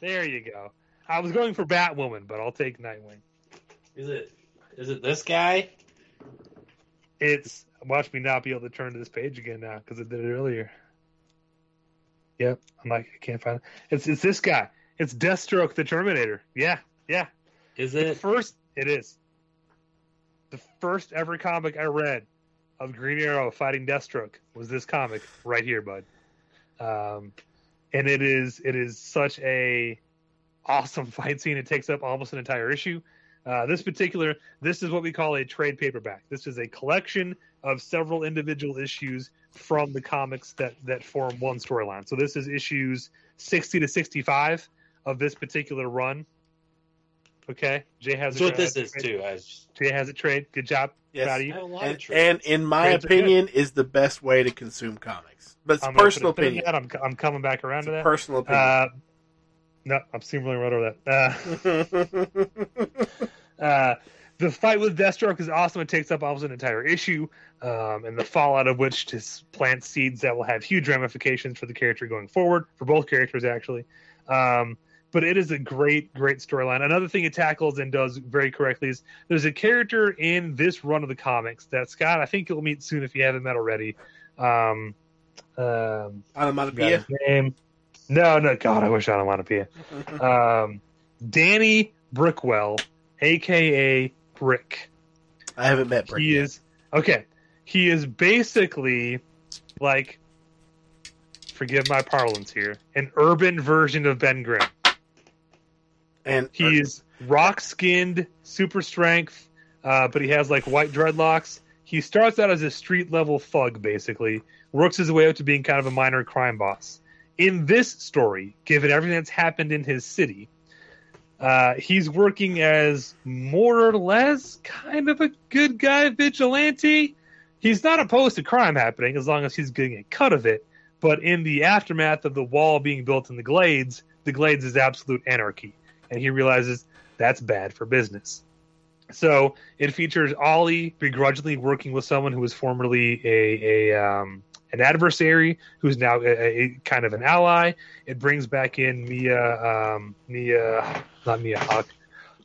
There you go. I was going for Batwoman, but I'll take Nightwing.
Is it? Is it this guy?
It's watch me not be able to turn to this page again now because I did it earlier. Yep, I'm like I can't find it. It's it's this guy. It's Deathstroke, the Terminator. Yeah, yeah.
Is
The
it?
first, it is the first ever comic I read of Green Arrow fighting Deathstroke was this comic right here, bud. Um, and it is it is such a awesome fight scene. It takes up almost an entire issue. Uh, this particular, this is what we call a trade paperback. This is a collection of several individual issues from the comics that that form one storyline. So this is issues sixty to sixty-five of this particular run. Okay, Jay has
That's
a
what this
has
is
trade.
too. I was just,
Jay has a trade. Good job.
Yes.
Proud of you.
have a lot
and, and in my
Trades
opinion, is the best way to consume comics. But it's
I'm
personal
put a pin in
opinion.
I'm, I'm coming back around
It's
to that.
personal opinion.
Uh, no, I'm steamrolling right over that. Uh, uh, the fight with Deathstroke is awesome. It takes up almost an entire issue, um, and the fallout of which just plants seeds that will have huge ramifications for the character going forward, for both characters actually. Um, but it is a great, great storyline. Another thing it tackles and does very correctly is there's a character in this run of the comics that Scott, I think you'll meet soon if you haven't met already. Um, um, forgot
Onomatopoeia.
his name. No, no, God, I wish I had onomatopoeia. Um, Danny Brickwell, aka Brick.
I haven't met Brick.
He
yet.
is okay. he is basically like, forgive my parlance here, an urban version of Ben Grimm.
And
He's rock skinned, super strength, uh, but he has like white dreadlocks. He starts out as a street level thug, basically, works his way up to being kind of a minor crime boss. In this story, given everything that's happened in his city, uh, he's working as more or less kind of a good guy vigilante. He's not opposed to crime happening as long as he's getting a cut of it. But in the aftermath of the wall being built in the Glades, the Glades is absolute anarchy. And he realizes that's bad for business. So it features Ollie begrudgingly working with someone who was formerly a, a um, an adversary who's now a, a kind of an ally. It brings back in Mia, um, Mia, not Mia Hawk,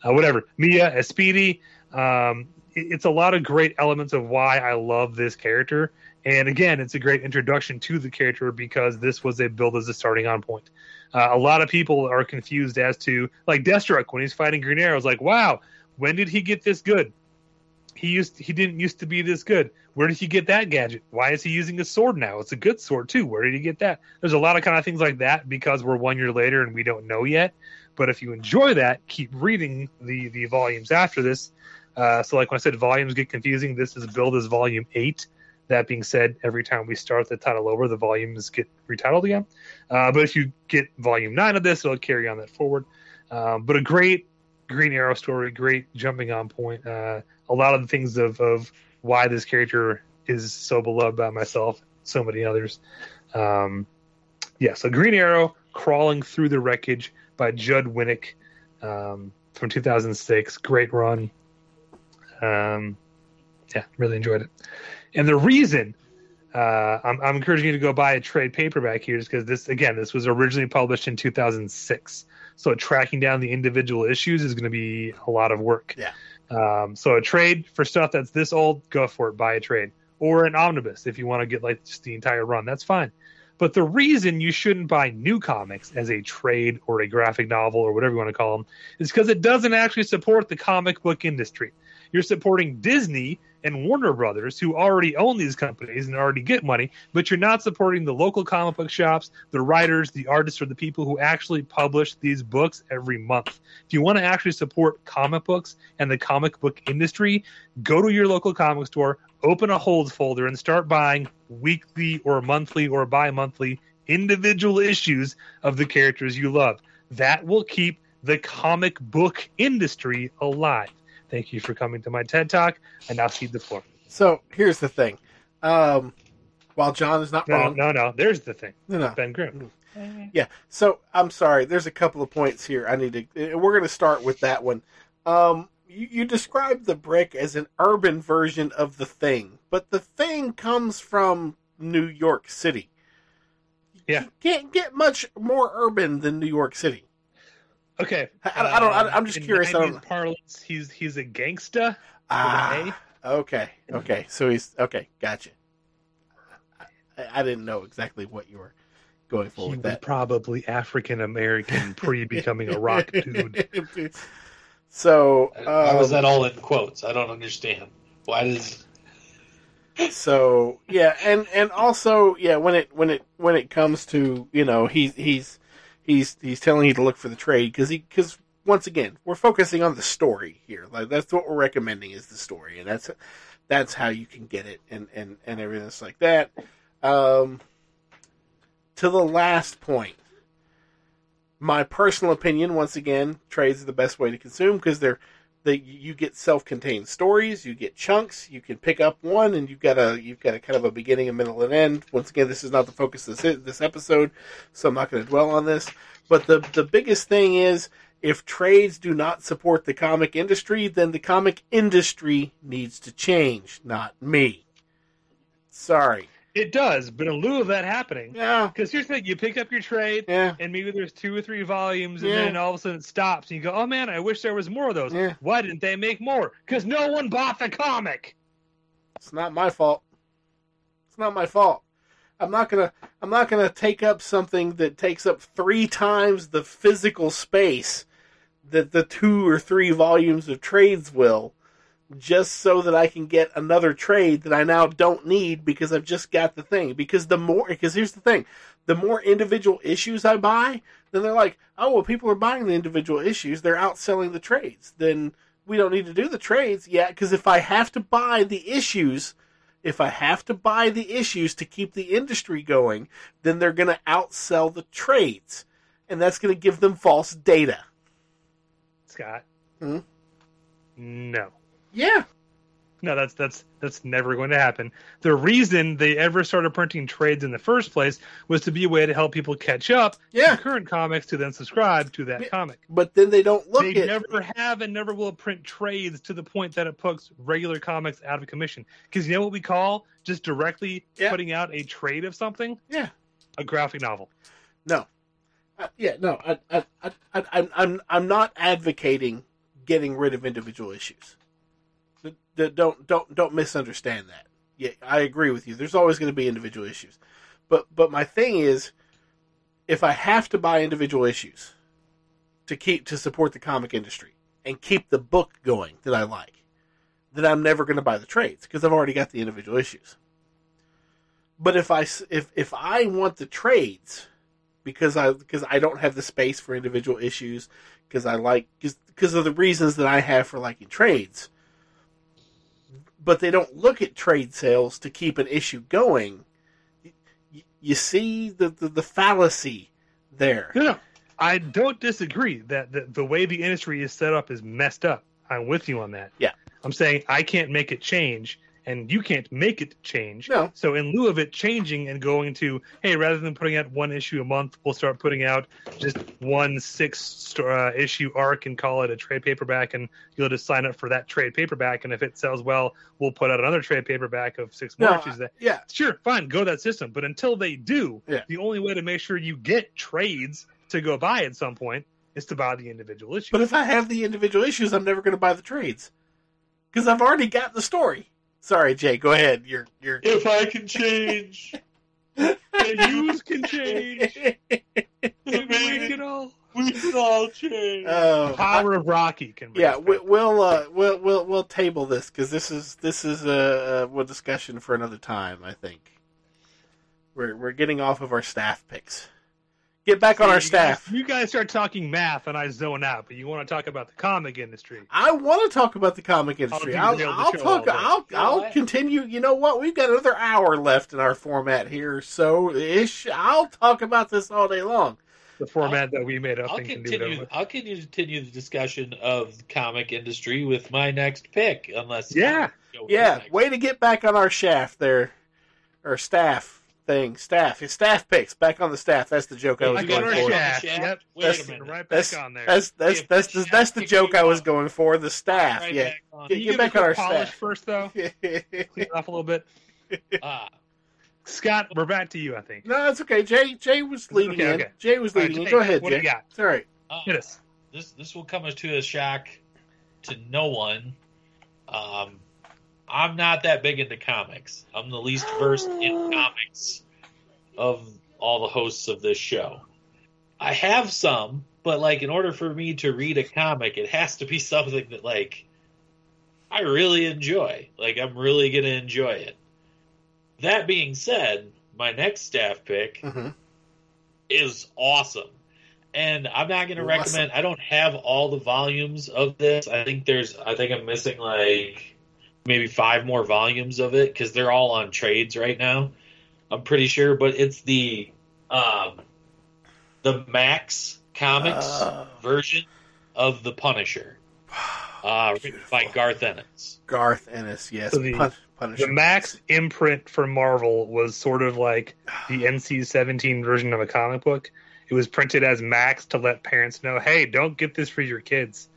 uh, whatever, Mia as Speedy. Um, it- it's a lot of great elements of why I love this character. And again, it's a great introduction to the character because this was a build as a starting on point. Uh, a lot of people are confused as to like Deathstroke when he's fighting Green Arrow. It's like, wow, when did he get this good? He used he didn't used to be this good. Where did he get that gadget? Why is he using a sword now? It's a good sword too. Where did he get that? There's a lot of kind of things like that because we're one year later and we don't know yet. But if you enjoy that, keep reading the the volumes after this. Uh, so like when I said volumes get confusing, this is billed as volume eight. That being said, every time we start the title over, the volumes get retitled again. Uh, but if you get volume nine of this, it'll carry on that forward. Um, but a great Green Arrow story, great jumping on point. Uh, a lot of the things of, of why this character is so beloved by myself, so many others. Um, yeah, so Green Arrow crawling through the wreckage by Judd Winick um, from 2006. Great run. Um, yeah, really enjoyed it. And the reason uh, I'm, I'm encouraging you to go buy a trade paperback here is because this, again, this was originally published in 2006. So tracking down the individual issues is going to be a lot of work.
Yeah.
Um, so a trade for stuff that's this old, go for it. Buy a trade or an omnibus if you want to get like just the entire run. That's fine. But the reason you shouldn't buy new comics as a trade or a graphic novel or whatever you want to call them is because it doesn't actually support the comic book industry. You're supporting Disney and Warner Brothers, who already own these companies and already get money, but you're not supporting the local comic book shops, the writers, the artists, or the people who actually publish these books every month. If you want to actually support comic books and the comic book industry, go to your local comic store, open a holds folder, and start buying weekly or monthly or bi monthly individual issues of the characters you love. That will keep the comic book industry alive. Thank you for coming to my TED Talk. I now cede the floor.
So here's the thing. Um, while John is not
No,
wrong,
no, no. There's the thing.
No, no.
Ben Grimm.
Yeah. So I'm sorry. There's a couple of points here I need to. We're going to start with that one. Um, you, you described the brick as an urban version of the thing, but the thing comes from New York City.
Yeah.
You can't get much more urban than New York City.
Okay.
I- I don't- I- I'm just
in
curious, I don't-
parlance, he's he's a gangsta.
Ah, okay, okay. So he's okay. Gotcha. I, I didn't know exactly what you were going for
He
with
was
that.
probably African American pre becoming a rock dude.
So
Why was
um,
that all in quotes? I don't understand. Why does
so yeah and and also yeah when it when it when it comes to you know he's he's he's he's telling you to look for the trade because he because once again we're focusing on the story here. Like that's what we're recommending is the story and that's that's how you can get it and and and everything else like that. Um to the last point. My personal opinion once again trades are the best way to consume because they're that you get self-contained stories, you get chunks, you can pick up one, and you've got a you've got a kind of a beginning, a middle, and end. Once again, this is not the focus of this, this episode, so I'm not going to dwell on this. But the the biggest thing is if trades do not support the comic industry, then the comic industry needs to change, not me. Sorry.
It does, but in lieu of that happening,
Yeah.
because here's the thing: you pick up your trade,
Yeah.
and maybe there's two or three volumes, and
Yeah.
then all of a sudden it stops, and you go, "Oh man, I wish there was more of those.
Yeah.
Why didn't they make more? Because no one bought the comic."
It's not my fault. It's not my fault. I'm not gonna I'm not gonna take up something that takes up three times the physical space that the two or three volumes of trades will just so that I can get another trade that I now don't need because I've just got the thing. Because the more, because here's the thing, the more individual issues I buy, then they're like, oh well, people are buying the individual issues, they're outselling the trades. Then we don't need to do the trades, yet. Because if I have to buy the issues, if I have to buy the issues to keep the industry going, then they're going to outsell the trades, and that's going to give them false data.
Scott.
Hmm?
No.
Yeah.
No, that's that's that's never going to happen. The reason they ever started printing trades in the first place was to be a way to help people catch up
Yeah.
to current comics to then subscribe to that comic.
But then they don't look
they
at
never have and never will print trades to the point that it puts regular comics out of commission. Because you know what we call just directly
Yeah.
putting out a trade of something?
Yeah.
A graphic novel.
No. Uh, yeah, no. I, I, I, I, I'm, I'm, I'm not advocating getting rid of individual issues. Don't, don't, don't misunderstand that. Yeah, I agree with you. There's always going to be individual issues, but, but my thing is, if I have to buy individual issues to keep to support the comic industry and keep the book going that I like, then I'm never going to buy the trades because I've already got the individual issues. But if I if if I want the trades because I because I don't have the space for individual issues because I like because of the reasons that I have for liking trades. But they don't look at trade sales to keep an issue going. You, you see the, the the fallacy there.
No, no. I don't disagree that the, the way the industry is set up is messed up. I'm with you on that.
Yeah.
I'm saying I can't make it change, and you can't make it change.
No.
So in lieu of it changing and going to, hey, rather than putting out one issue a month, we'll start putting out just one six uh, issue arc and call it a trade paperback, and you'll just sign up for that trade paperback, and if it sells well, we'll put out another trade paperback of six more
No,
issues. That
yeah,
sure, fine, go that system. But until they do,
Yeah.
the only way to make sure you get trades to go buy at some point is to buy the individual issues.
but if I have the individual issues, I'm never going to buy the trades because I've already got the story. Sorry, Jay. Go ahead. You're you're.
If I can change,
the use can change.
maybe
Make it all.
we can all change.
Oh,
Power of Rocky can. bring
yeah, we, we'll uh, we'll we'll we'll table this because this is this is a, a, a discussion for another time. I think we're we're getting off of our staff picks. Get back on our
you
staff.
Guys, you guys start talking math, and I zone out. But you want to talk about the comic industry.
I want to talk about the comic industry.
I'll
I'll, I'll talk.
all day.
I'll I'll
what?
continue. You know what? We've got another hour left in our format here, so ish. I'll talk about this all day long.
The format that we made up
I'll
and do
continue. I'll continue the discussion of the comic industry with my next pick, unless
Yeah.
Yeah, way to get back on our shaft there, or staff thing. Staff. His staff picks back on the staff. That's the joke I was
I
you
got
going for.
shaft.
shaft.
Shaft?
Yep.
Wait
That's-
a minute.
Right
That's
back on there.
that's that's
Yeah,
that's the that's the joke I was going for. The staff.
Right
yeah.
back on.
Can
Get back on our staff.
first, though. Clean it off a little bit.
Ah,
Scott, we're back to you. I think.
no, it's okay. Jay Jay was leading
Okay,
in.
okay.
Jay was
All right,
leading in.
Jay,
Go ahead,
what do
Jay.
you got?
It's all right.
ah.
Hit us.
this this will come as to a shock to no one. Um, I'm not that big into comics. I'm the least versed in comics of all the hosts of this show. I have some, but like in order for me to read a comic, it has to be something that like I really enjoy. Like I'm really gonna enjoy it. That being said, my next staff pick
Mhm.
is awesome. And I'm not going to
Awesome.
recommend. I don't have all the volumes of this. I think there's. I think I'm missing like maybe five more volumes of it because they're all on trades right now. I'm pretty sure, but it's the um, the Max Comics
Oh.
version of the Punisher, uh, written by Garth Ennis.
Garth Ennis, yes.
So the-
Pun- Punisher.
The Max imprint for Marvel was sort of like the NC-17 version of a comic book. It was printed as Max to let parents know, hey, don't get this for your kids.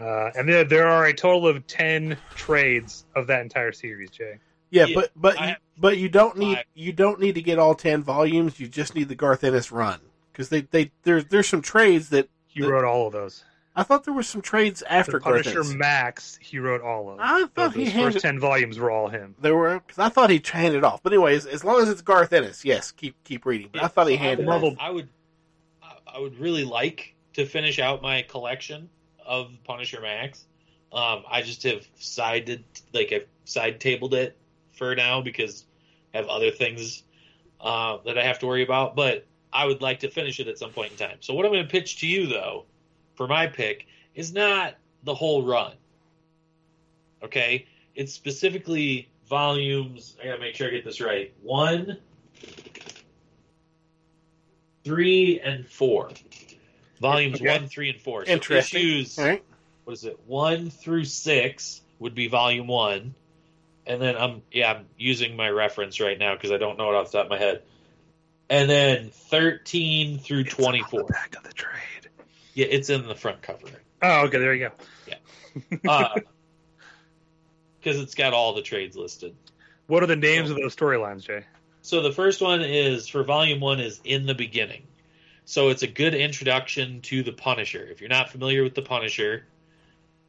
Uh, and there, there are a total of ten trades of that entire series, Jay.
Yeah,
Yeah,
but but you, but you don't need
five.
you don't need to get all ten volumes. You just need the Garth Ennis run because they they there's there's some trades that
He
The-
wrote all of those.
I thought there were some trades after
The
Garth
Punisher
Ennis.
Max, he wrote all of.
I
Those,
thought he
those
handed
first ten volumes were all him.
there were because I thought he handed it off. But anyways, as long as it's Garth Ennis, yes, keep keep reading. But I thought he
So
handed
would-
off.
I would, I- I would really like to finish out my collection of Punisher Max, Um, I just have sided like I've side tabled it for now because I have other things uh, that I have to worry about. But I would like to finish it at some point in time. So what I'm going to pitch to you though, for my pick, is not the whole run. Okay, it's specifically volumes. I gotta make sure I get this right. One, three, and four. Volumes
Okay.
one, three, and four. So
Interesting.
issues
All right.
what is it? One through six would be volume one, and then I'm yeah I'm using my reference right now because I don't know it off the top of my head. And then thirteen through twenty four.
Back of the trade.
Yeah, it's in the front cover.
Oh, okay. There you go.
Yeah, uh, because it's got all the trades listed.
What are the names of those storylines, Jay?
So the first one is for volume one is in the beginning. So it's a good introduction to the Punisher. If you're not familiar with the Punisher,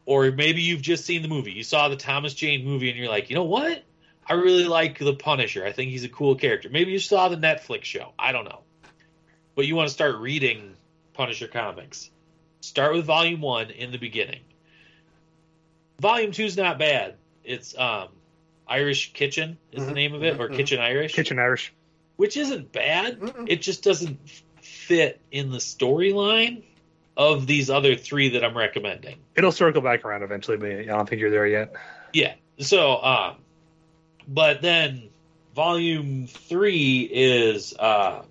or maybe you've just seen the movie, you saw the Thomas Jane movie, and you're like, you know what? I really like the Punisher. I think he's a cool character. Maybe you saw the Netflix show. I don't know. But you want to start reading Punisher comics. Start with volume one in the beginning. Volume two's not bad. It's um Irish Kitchen is the
Mhm,
name of it, or
mhm,
Kitchen Irish
Kitchen Irish.
which isn't bad.
Mm-mm.
It just doesn't fit in the storyline of these other three that I'm recommending.
It'll circle back around eventually, but I don't think you're there yet.
Yeah. So, um, but then volume three is uh,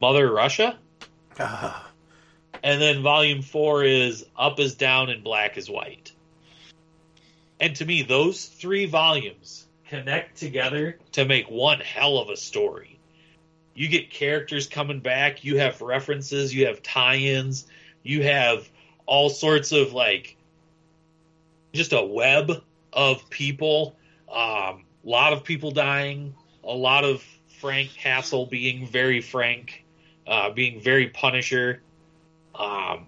Mother Russia,
Ah,
and then volume four is Up is Down and Black is White. And to me, those three volumes connect together to make one hell of a story. You get characters coming back, you have references, you have tie ins, you have all sorts of like just a web of people. A lot of people dying, a lot of Frank Castle being very Frank, uh, being very Punisher. Um,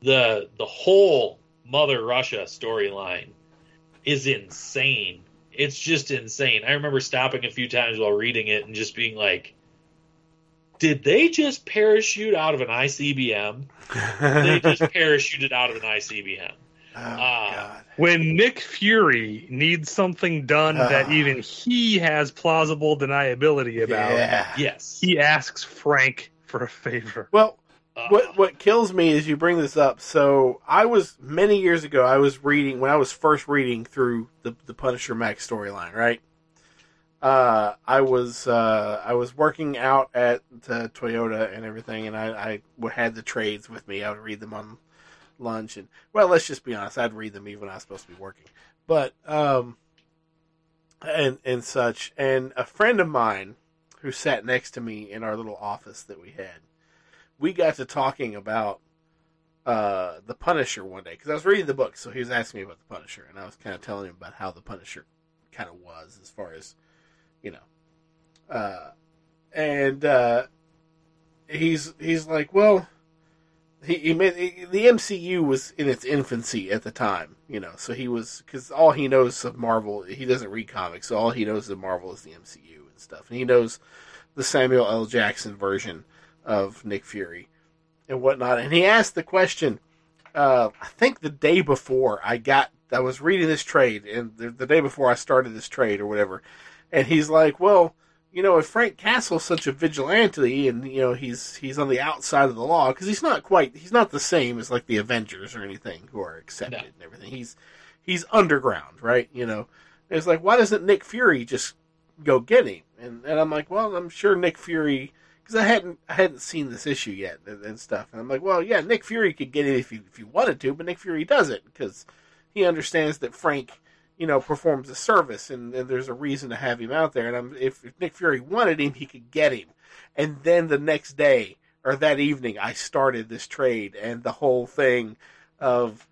the the whole Mother Russia storyline is insane. It's just insane. I remember stopping a few times while reading it and just being like, "Did they just parachute out of an ICBM? They just parachuted out of an ICBM."
oh. God.
When Nick Fury needs something done
Ah.
that even he has plausible deniability about,
Yeah.
Yes.
he asks Frank for a favor.
Well,
Uh,
what what kills me is you bring this up. So I was many years ago. I was reading when I was first reading through the the Punisher Max storyline. Right. Uh, I was uh, I was working out at the Toyota and everything, and I, I had the trades with me. I would read them on lunch, and well, let's just be honest. I'd read them even when I was supposed to be working, but um, and and such. And a friend of mine who sat next to me in our little office that we had we got to talking about uh, the Punisher one day because I was reading the book, so he was asking me about the Punisher, and I was kind of telling him about how the Punisher kind of was as far as you know, uh, and uh, he's he's like, well, he, he made the MCU was in its infancy at the time, you know, so he was because all he knows of Marvel, he doesn't read comics, so all he knows of Marvel is the MCU and stuff, and he knows the Samuel L. Jackson version of Nick Fury and whatnot. And he asked the question, uh, I think the day before I got, I was reading this trade, and the, the day before I started this trade or whatever. And he's like, well, you know, if Frank Castle's such a vigilante and, you know, he's, he's on the outside of the law, because he's not quite, he's not the same as like the Avengers or anything who are accepted
No.
and everything. He's, he's underground, right? You know, And it's like, why doesn't Nick Fury just go get him? And, and I'm like, well, I'm sure Nick Fury, because I hadn't I hadn't seen this issue yet and, and stuff. And I'm like, well, yeah, Nick Fury could get it if he if he wanted to, but Nick Fury doesn't because he understands that Frank, you know, performs a service and, and there's a reason to have him out there. And I'm, if, if Nick Fury wanted him, he could get him. And then the next day or that evening, I started this trade and the whole thing of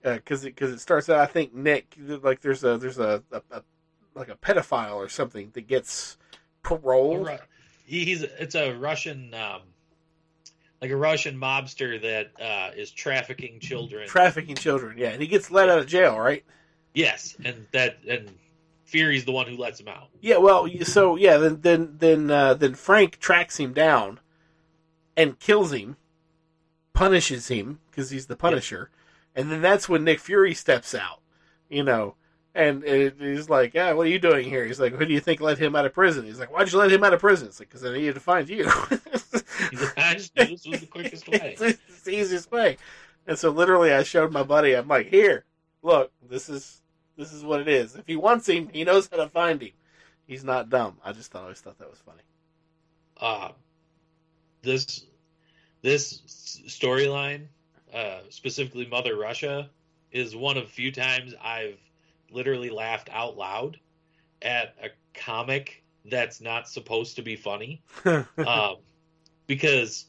because it, cause it starts out. I think Nick like there's a there's a, a, a like a pedophile or something that gets paroled.
He's it's a Russian um, like a Russian mobster that uh, is trafficking children.
trafficking children. Yeah, and he gets let out of jail, right?
Yes, and that and Fury's the one who lets him out.
Yeah. Well, so yeah, then then then uh, then Frank tracks him down and kills him, punishes him because he's the Punisher, and then that's when Nick Fury steps out you know. And it, he's like, "Yeah, what are you doing here?" He's like, "Who do you think let him out of prison?" He's like, "Why'd you let him out of prison?" It's like, "Because I needed to find you."
I just knew this was the quickest way.
it's the easiest way. And so, literally, I showed my buddy. I'm like, "Here, look. This is this is what it is. If he wants him, he knows how to find him. He's not dumb." I just thought, I always thought that was funny.
uh, this this storyline, uh, specifically Mother Russia, is one of few times I've literally laughed out loud at a comic that's not supposed to be funny. um, because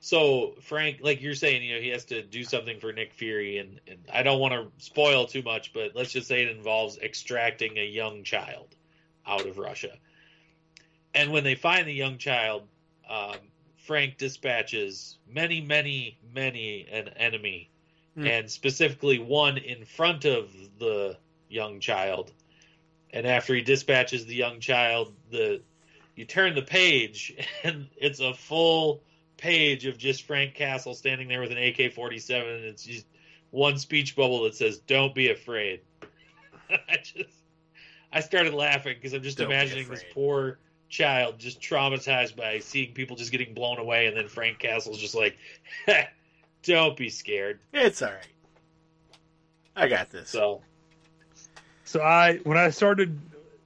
so Frank, like you're saying, you know, he has to do something for Nick Fury, and, and I don't want to spoil too much, but let's just say it involves extracting a young child out of Russia. And when they find the young child, um, Frank dispatches many, many, many an enemy,
Hmm.
and specifically one in front of the young child. And after he dispatches the young child, the you turn the page, and it's a full page of just Frank Castle standing there with an AK forty seven, and it's just one speech bubble that says "Don't be afraid." I just, I started laughing because I'm just
Don't
imagining this poor child just traumatized by seeing people just getting blown away, and then Frank Castle's just like, "Don't be scared."
It's all right. I got this.
So
So I, when I started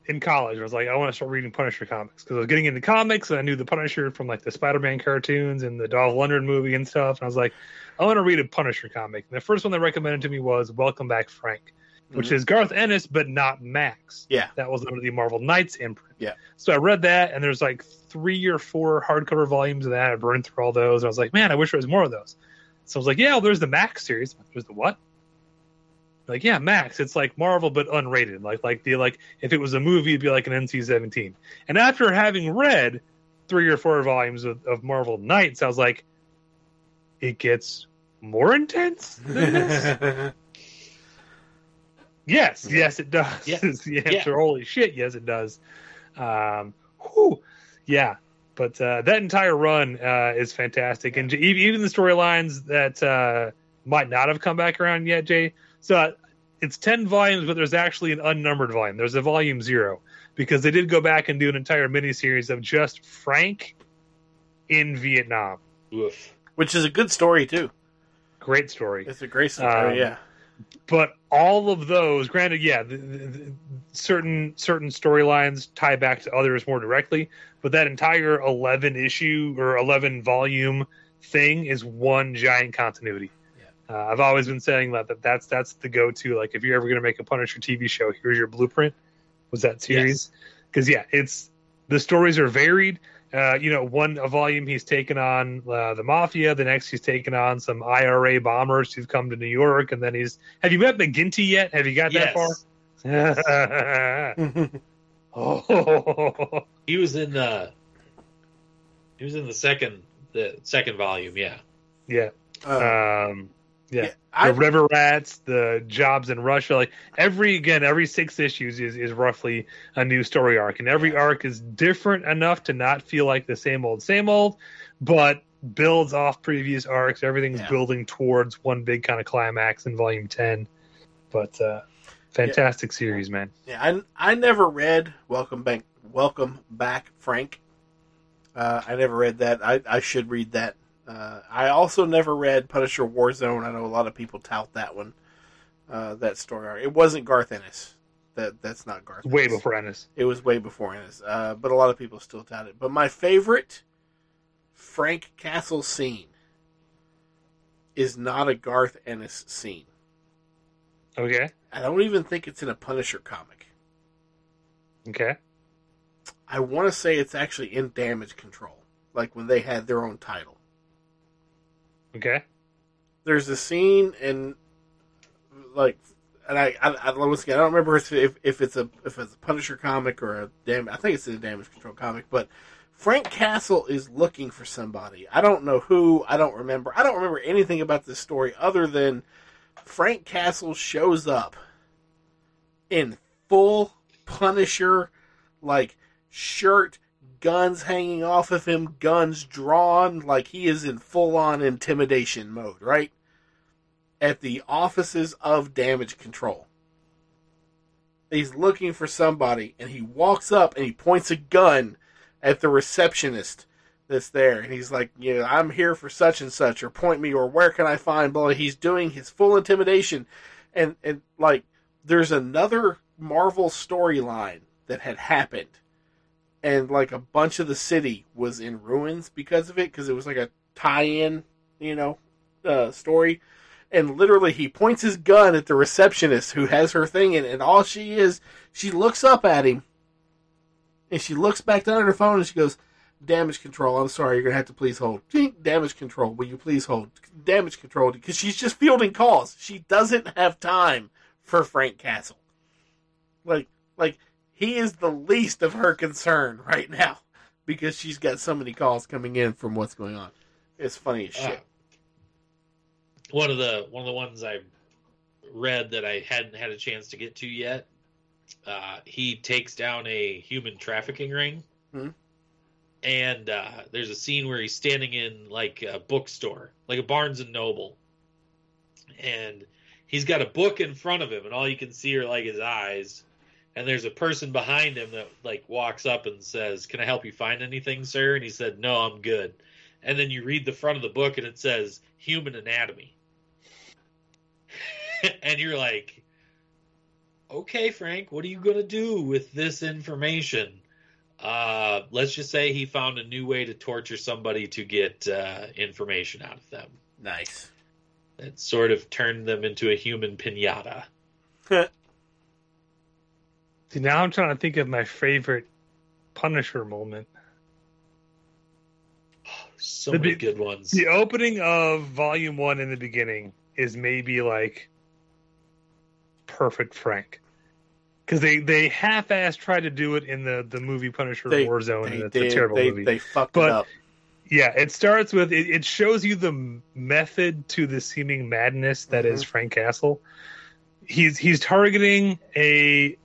in college, I was like, I want to start reading Punisher comics because I was getting into comics and I knew the Punisher from like the Spider-Man cartoons and the Dolph Lundgren movie and stuff. And I was like, I want to read a Punisher comic. And the first one they recommended to me was Welcome Back, Frank, which mm-hmm. is Garth Ennis but not Max.
Yeah.
that was under the Marvel Knights imprint.
Yeah.
So I read that, and there's like three or four hardcover volumes of that. I burned through all those. And I was like, man, I wish there was more of those. So I was like, yeah, well, there's the Max series. There's the what? Like, yeah, Max. It's like Marvel but unrated. Like, like the like if it was a movie, it'd be like an NC-17. And after having read three or four volumes of, of Marvel Knights, I was like, it gets more intense than this. Yes, yes, it does.
Yeah.
the answer, holy shit, yes, it does. Um, whew, yeah, but uh, that entire run uh, is fantastic, and even the storylines that uh, might not have come back around yet, Jay. So uh, it's ten volumes, but there's actually an unnumbered volume. There's a volume zero because they did go back and do an entire miniseries of just Frank in Vietnam.
oof.
Which is a good story too.
Great story.
It's a great story.
Um,
yeah.
but all of those granted yeah the, the, the- certain certain storylines tie back to others more directly but that entire 11 issue or 11 volume thing is one giant continuity uh, i've always been saying that, that that's that's the go-to like if you're ever going to make a punisher tv show here's your blueprint was that series because yeah it's the stories are varied uh, you know, one a volume he's taken on uh, the mafia. The next he's taken on some IRA bombers who've come to New York, and then he's. Have you met Maginty yet? Have you got that far?
Yes.
far? oh,
He was in uh he was in the second the second volume, yeah.
yeah,
Uh,
um, yeah. The river rats, the jobs in Russia, like every again, every six issues is, is roughly a new story arc, and every arc is different enough to not feel like the same old, same old, but builds off previous arcs. Everything's
Yeah.
building towards one big kind of climax in volume ten. But uh, fantastic series, man.
yeah, I, I never read Welcome Back. Welcome Back, Frank. Uh, I never read that. I, I should read that. Uh, I also never read Punisher Warzone. I know a lot of people tout that one. Uh, that story arc. It wasn't Garth Ennis. That that's not Garth.
Way
Ennis.
before Ennis.
It was way before Ennis. Uh, but a lot of people still tout it. But my favorite Frank Castle scene is not a Garth Ennis scene.
Okay.
I don't even think it's in a Punisher comic.
Okay.
I want to say it's actually in Damage Control, like when they had their own title.
Okay.
There's a scene in, like, and I, I, I once again, I don't remember if, if if it's a if it's a Punisher comic or a damn. I think it's in a Damage Control comic, but Frank Castle is looking for somebody. I don't know who. I don't remember. I don't remember anything about this story other than Frank Castle shows up in full Punisher, like shirt, guns hanging off of him, guns drawn, like he is in full on intimidation mode, right? At the offices of Damage Control. He's looking for somebody, and he walks up and he points a gun at the receptionist that's there, and he's like, "You know, I'm here for such and such, or point me, or where can I find?" Blah. He's doing his full intimidation, and and like, there's another Marvel storyline that had happened, and like a bunch of the city was in ruins because of it, because it was like a tie-in, you know, uh, story and literally he points his gun at the receptionist who has her thing in, and all she is, she looks up at him, and she looks back down at her phone, and she goes, "Damage control. I'm sorry, you're gonna have to please hold. Damage control. Will you please hold? Damage control." Because she's just fielding calls. She doesn't have time for Frank Castle. Like, like he is the least of her concern right now because she's got so many calls coming in from what's going on. It's funny as shit.
Uh, one of the one of the ones I read that I hadn't had a chance to get to yet. Uh, he takes down a human trafficking ring,
Hmm.
and uh, there's a scene where he's standing in like a bookstore, like a Barnes and Noble, and he's got a book in front of him, and all you can see are like his eyes. And there's a person behind him that like walks up and says, "Can I help you find anything, sir?" And he said, "No, I'm good." And then you read the front of the book, and it says "Human Anatomy." and you're like, okay, Frank, what are you going to do with this information? Uh, let's just say he found a new way to torture somebody to get uh, information out of them.
Nice.
That sort of turned them into a human pinata.
See, now I'm trying to think of my favorite Punisher moment.
So
The
many good ones.
The opening of Volume One in the beginning is maybe like perfect Frank, because they they half-ass tried to do it in the the movie Punisher
They-
Warzone,
they
and it's
did.
a terrible
they,
movie.
They fucked
But-
it up.
Yeah, it starts with it, it shows you the method to the seeming madness that is
Mhm.
Frank Castle. He's he's targeting a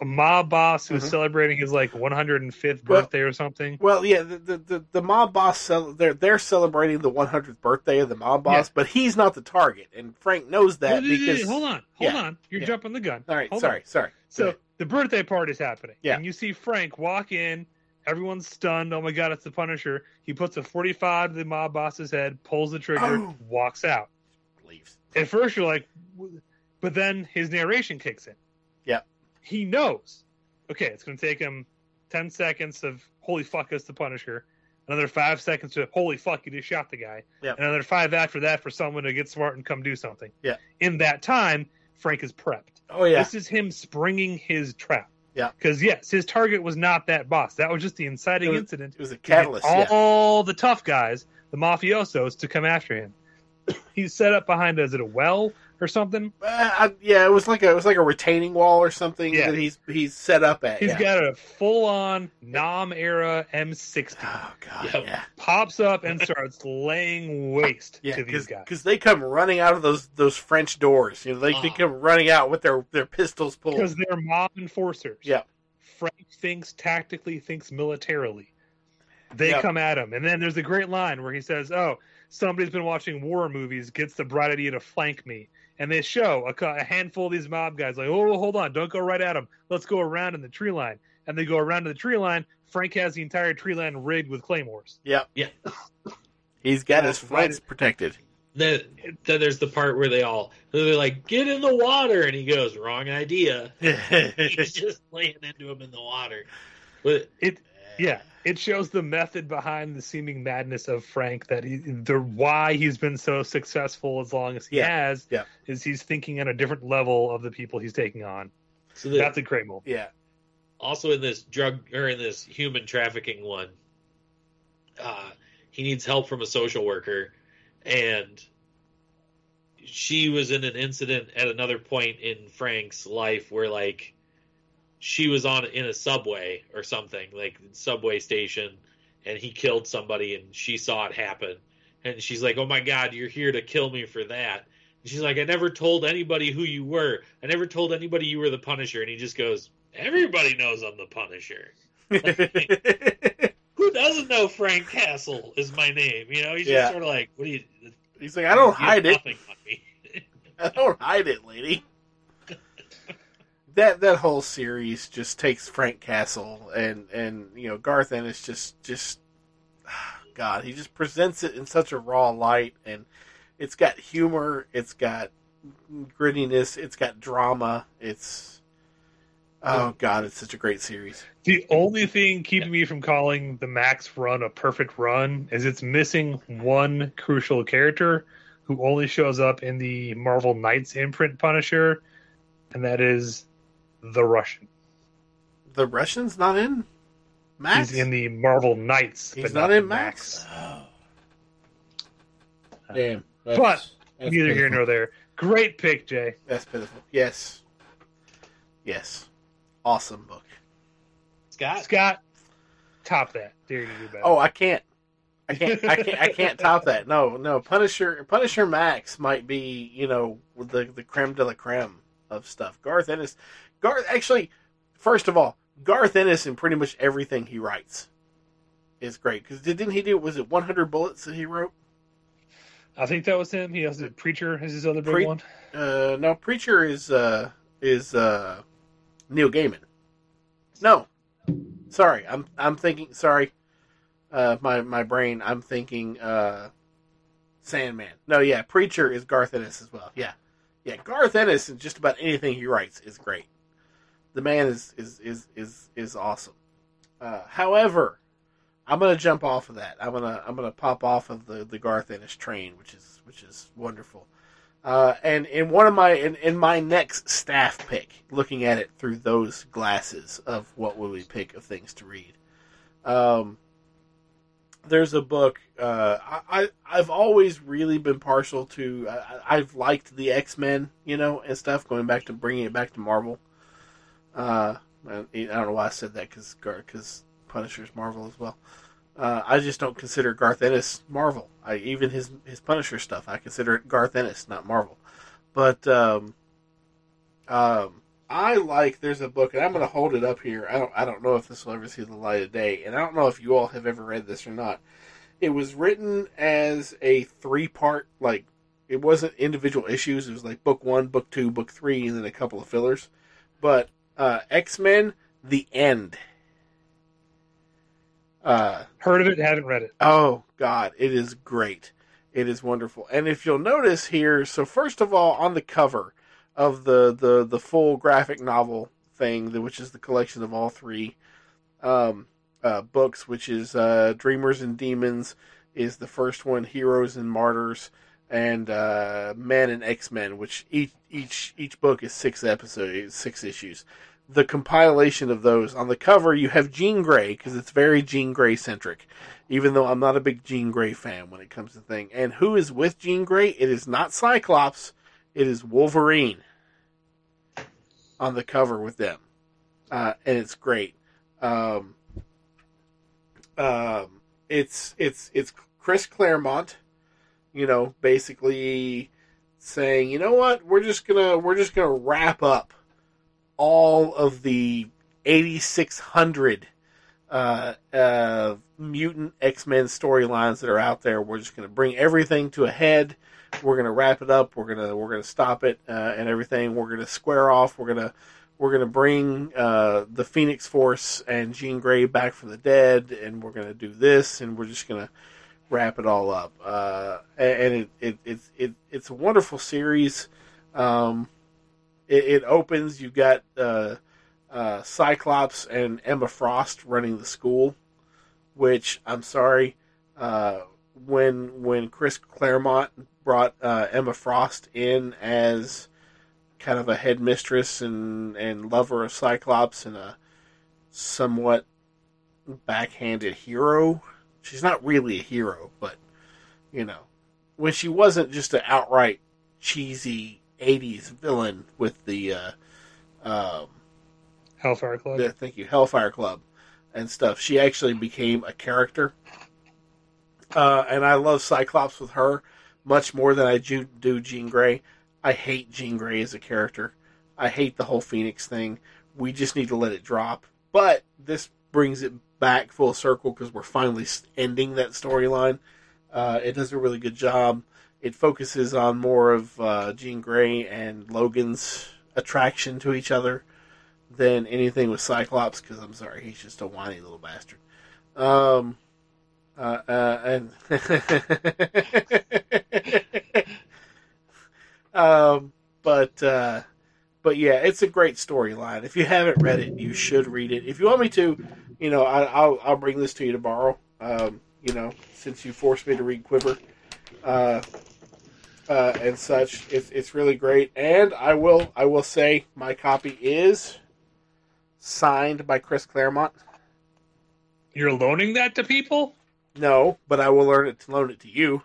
a mob boss who's
Mhm.
celebrating his like 105th
Well-
birthday or something.
Well, yeah, the the, the, the mob boss cel- they're they're celebrating the 100th birthday of the mob boss,
Yeah.
but he's not the target, and Frank knows that because.
hold on, hold
yeah,
on, you're
yeah.
jumping the gun.
All right,
Hold
sorry,
on.
sorry.
So the birthday party's happening.
Yeah.
And you see Frank walk in, everyone's stunned. Oh my god, it's the Punisher. He puts a 45 to the mob boss's head, pulls the trigger,
Oh.
walks out.
leaves.
At first you're like but then his narration kicks in.
Yeah.
He knows. Okay, it's gonna take him ten seconds of holy fuck it's the Punisher. Another five seconds to holy fuck you just shot the guy.
Yeah.
Another five after that for someone to get smart and come do something.
Yeah.
In that time, Frank is prepped.
Oh yeah,
This is him springing his trap.
Yeah.
Because yes, his target was not that boss. That was just the inciting
It was-
incident.
it was a catalyst.
all,
yeah.
all the tough guys, the mafiosos, to come after him. He's set up behind is it a well or something?
Uh, I, yeah, it was like a it was like a retaining wall or something
Yeah.
that he's he's set up at.
He's
yeah.
got a full on Nam era M60.
Oh god,
Yep.
yeah,
Pops up and starts laying waste
yeah,
to these guys.
because they come running out of those those French doors. You know, they, they
Ah.
come running out with their their pistols pulled.
Because they're mob enforcers.
Yeah.
Frank thinks tactically, thinks militarily. They
Yep.
come at him. And then there's a great line where he says, Oh, somebody's been watching war movies, gets the bright idea to flank me. And they show a, a handful of these mob guys, like, Oh, hold on, don't go right at him. Let's go around in the tree line. And they go around to the tree line. Frank has the entire tree line rigged with claymores.
Yeah,
Yeah.
he's got
Yeah,
his
right.
flanks protected.
Then, then there's the part where they all they're like, "Get in the water," and he goes, "Wrong idea." He's just laying into him in the water. But
It, yeah, it shows the method behind the seeming madness of Frank. That he, the why he's been so successful as long as he
Yeah,
has,
yeah.
is he's thinking on a different level of the people he's taking on.
so the,
That's a great moment.
yeah,
also in this drug or in this human trafficking one, uh, he needs help from a social worker, and she was in an incident at another point in Frank's life where like she was on in a subway or something like subway station, and he killed somebody, and she saw it happen, and she's like, "Oh my God, you're here to kill me for that." And she's like, "I never told anybody who you were. I never told anybody you were the Punisher." And he just goes, "Everybody knows I'm the Punisher." Who doesn't know Frank Castle is my name? You know, he's
Yeah.
just sort of like, "What do you?"
he's like, I don't hide it.
Nothing on me.
I don't hide it, lady. That that whole series just takes Frank Castle and and you know Garth Ennis just just God he just presents it in such a raw light and it's got humor, it's got grittiness, it's got drama, it's oh God, it's such a great series.
The only thing keeping me from calling the Max run a perfect run is it's missing one crucial character who only shows up in the Marvel Knights imprint Punisher, and that is the Russian.
The Russian's not in Max.
He's in the Marvel Knights.
He's
but
not
the
in Max. Oh. Damn. That's,
But
that's
neither here nor there. Great pick, Jay.
That's pitiful. Yes. Yes. Awesome book.
Scott,
Scott, top that. Dare you do better.
Oh, I can't. I can't. I can't. I can't top that. No, no. Punisher. Punisher Max might be, you know, the the creme de la creme of stuff. Garth Ennis. Garth. Actually, first of all, Garth Ennis in pretty much everything he writes is great. Because didn't he do? Was it 100 Bullets that he wrote?
I think that was him. He also did Preacher as his other big
Pre-
one.
Uh, no, Preacher is uh is uh Neil Gaiman. No, sorry, I'm I'm thinking. Sorry, uh, my my brain. I'm thinking uh, Sandman. No, yeah, Preacher is Garth Ennis as well. Yeah, yeah, Garth Ennis and just about anything he writes is great. The man is is is is is awesome. Uh, however, I'm gonna jump off of that. I'm gonna I'm gonna pop off of the the Garth Ennis train, which is which is wonderful. Uh, and in one of my in, in my next staff pick, looking at it through those glasses of what would we pick of things to read, um, there's a book. Uh, I, I I've always really been partial to. I, I've liked the X Men, you know, and stuff. Going back to bringing it back to Marvel. Uh, I don't know why I said that because because Punisher's Marvel as well. Uh, I just don't consider Garth Ennis Marvel. I even his his Punisher stuff. I consider it Garth Ennis, not Marvel. But um, um, I like. There's a book, and I'm going to hold it up here. I don't. I don't know if this will ever see the light of day, and I don't know if you all have ever read this or not. It was written as a three part. Like it wasn't individual issues. It was like book one, book two, book three, and then a couple of fillers. But uh, X Men: The End. Uh,
Heard of it, haven't read it.
Oh God, it is great. It is wonderful. And if you'll notice here, so first of all, on the cover of the the the full graphic novel thing, the- which is the collection of all three um, uh, books, which is uh, Dreamers and Demons, is the first one, Heroes and Martyrs, and uh, Men and X Men, which each each each book is six episodes, six issues. The compilation of those on the cover, you have Jean Grey because it's very Jean Grey centric. Even though I'm not a big Jean Grey fan when it comes to thing. And who is with Jean Grey? It is not Cyclops. It is Wolverine on the cover with them, uh, and it's great. Um, um, it's it's it's Chris Claremont, you know, basically saying, you know what, we're just gonna we're just gonna wrap up all of the 8600 uh, uh, mutant X Men storylines that are out there. We're just going to bring everything to a head. We're going to wrap it up. We're gonna we're gonna stop it uh, and everything. We're going to square off. We're gonna we're gonna bring uh, the Phoenix Force and Jean Grey back from the dead, and we're gonna do this, and we're just gonna wrap it all up. Uh, and it, it, it, it it's a wonderful series. Um, it, it opens. You've got uh, uh, Cyclops and Emma Frost running the school, which I'm sorry, uh, when when Chris Claremont brought uh, Emma Frost in as kind of a headmistress and and lover of Cyclops and a somewhat backhanded hero. She's not really a hero, but you know, when she wasn't just an outright cheesy '80s villain with the uh, um,
Hellfire Club.
the, thank you, Hellfire Club and stuff. She actually became a character. Uh, and I love Cyclops with her much more than I do, do Jean Grey. I hate Jean Grey as a character. I hate the whole Phoenix thing. We just need to let it drop. But this brings it back full circle because we're finally ending that storyline. Uh, it does a really good job. It focuses on more of uh, Jean Grey and Logan's attraction to each other than anything with Cyclops because I'm sorry, he's just a whiny little bastard. Um, uh, uh, and um, but uh, but yeah, it's a great storyline. If you haven't read it, you should read it. If you want me to, you know, I, I'll I'll bring this to you tomorrow. Um, you know, since you forced me to read Quiver, uh, uh, and such, it's it's really great. And I will I will say my copy is signed by Chris Claremont.
You're loaning that to people?
No, but I will learn it to loan it to you.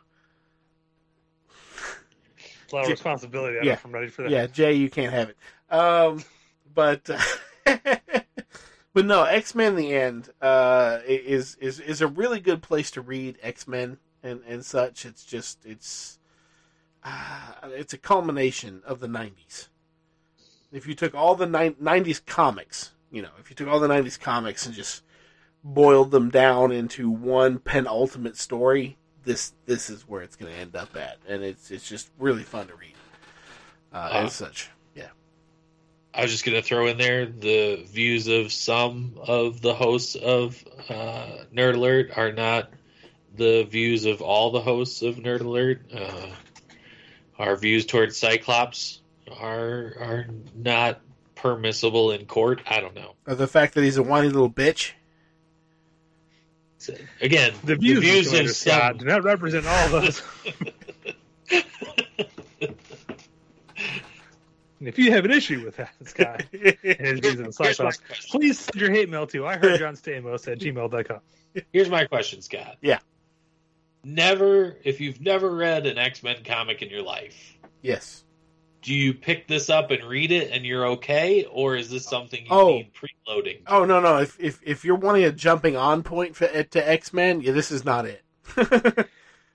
It's a lot of responsibility. I
Yeah.
I'm ready for that.
Yeah, Jay, you can't have it. Um, but but no, X Men: The End uh, is is is a really good place to read X Men and and such. It's just it's uh, it's a culmination of the '90s. If you took all the ni- '90s comics, you know, if you took all the '90s comics and just boiled them down into one penultimate story, this this is where it's going to end up at, and it's it's just really fun to read uh,
Uh,
and such. Yeah.
I was just going to throw in there the views of some of the hosts of uh, Nerd Alert are not the views of all the hosts of Nerd Alert. Uh, our views towards Cyclops are are not permissible in court. I don't know.
Or the fact that he's a whiny little bitch.
Again,
The views,
the views
of Commander
of
Scott
some
do not represent all those. And if you have an issue with that, Scott, and his views on
Here's my
Cyclops, please send your hate mail to I heard John Stamos at gmail.com.
Here's my question, Scott.
Yeah.
Never, if you've never read an X Men comic in your life,
yes.
do you pick this up and read it and you're okay, or is this something you
Oh.
need preloading?
Oh no no! If if if you're wanting a jumping on point for, to X Men, yeah, this is not it.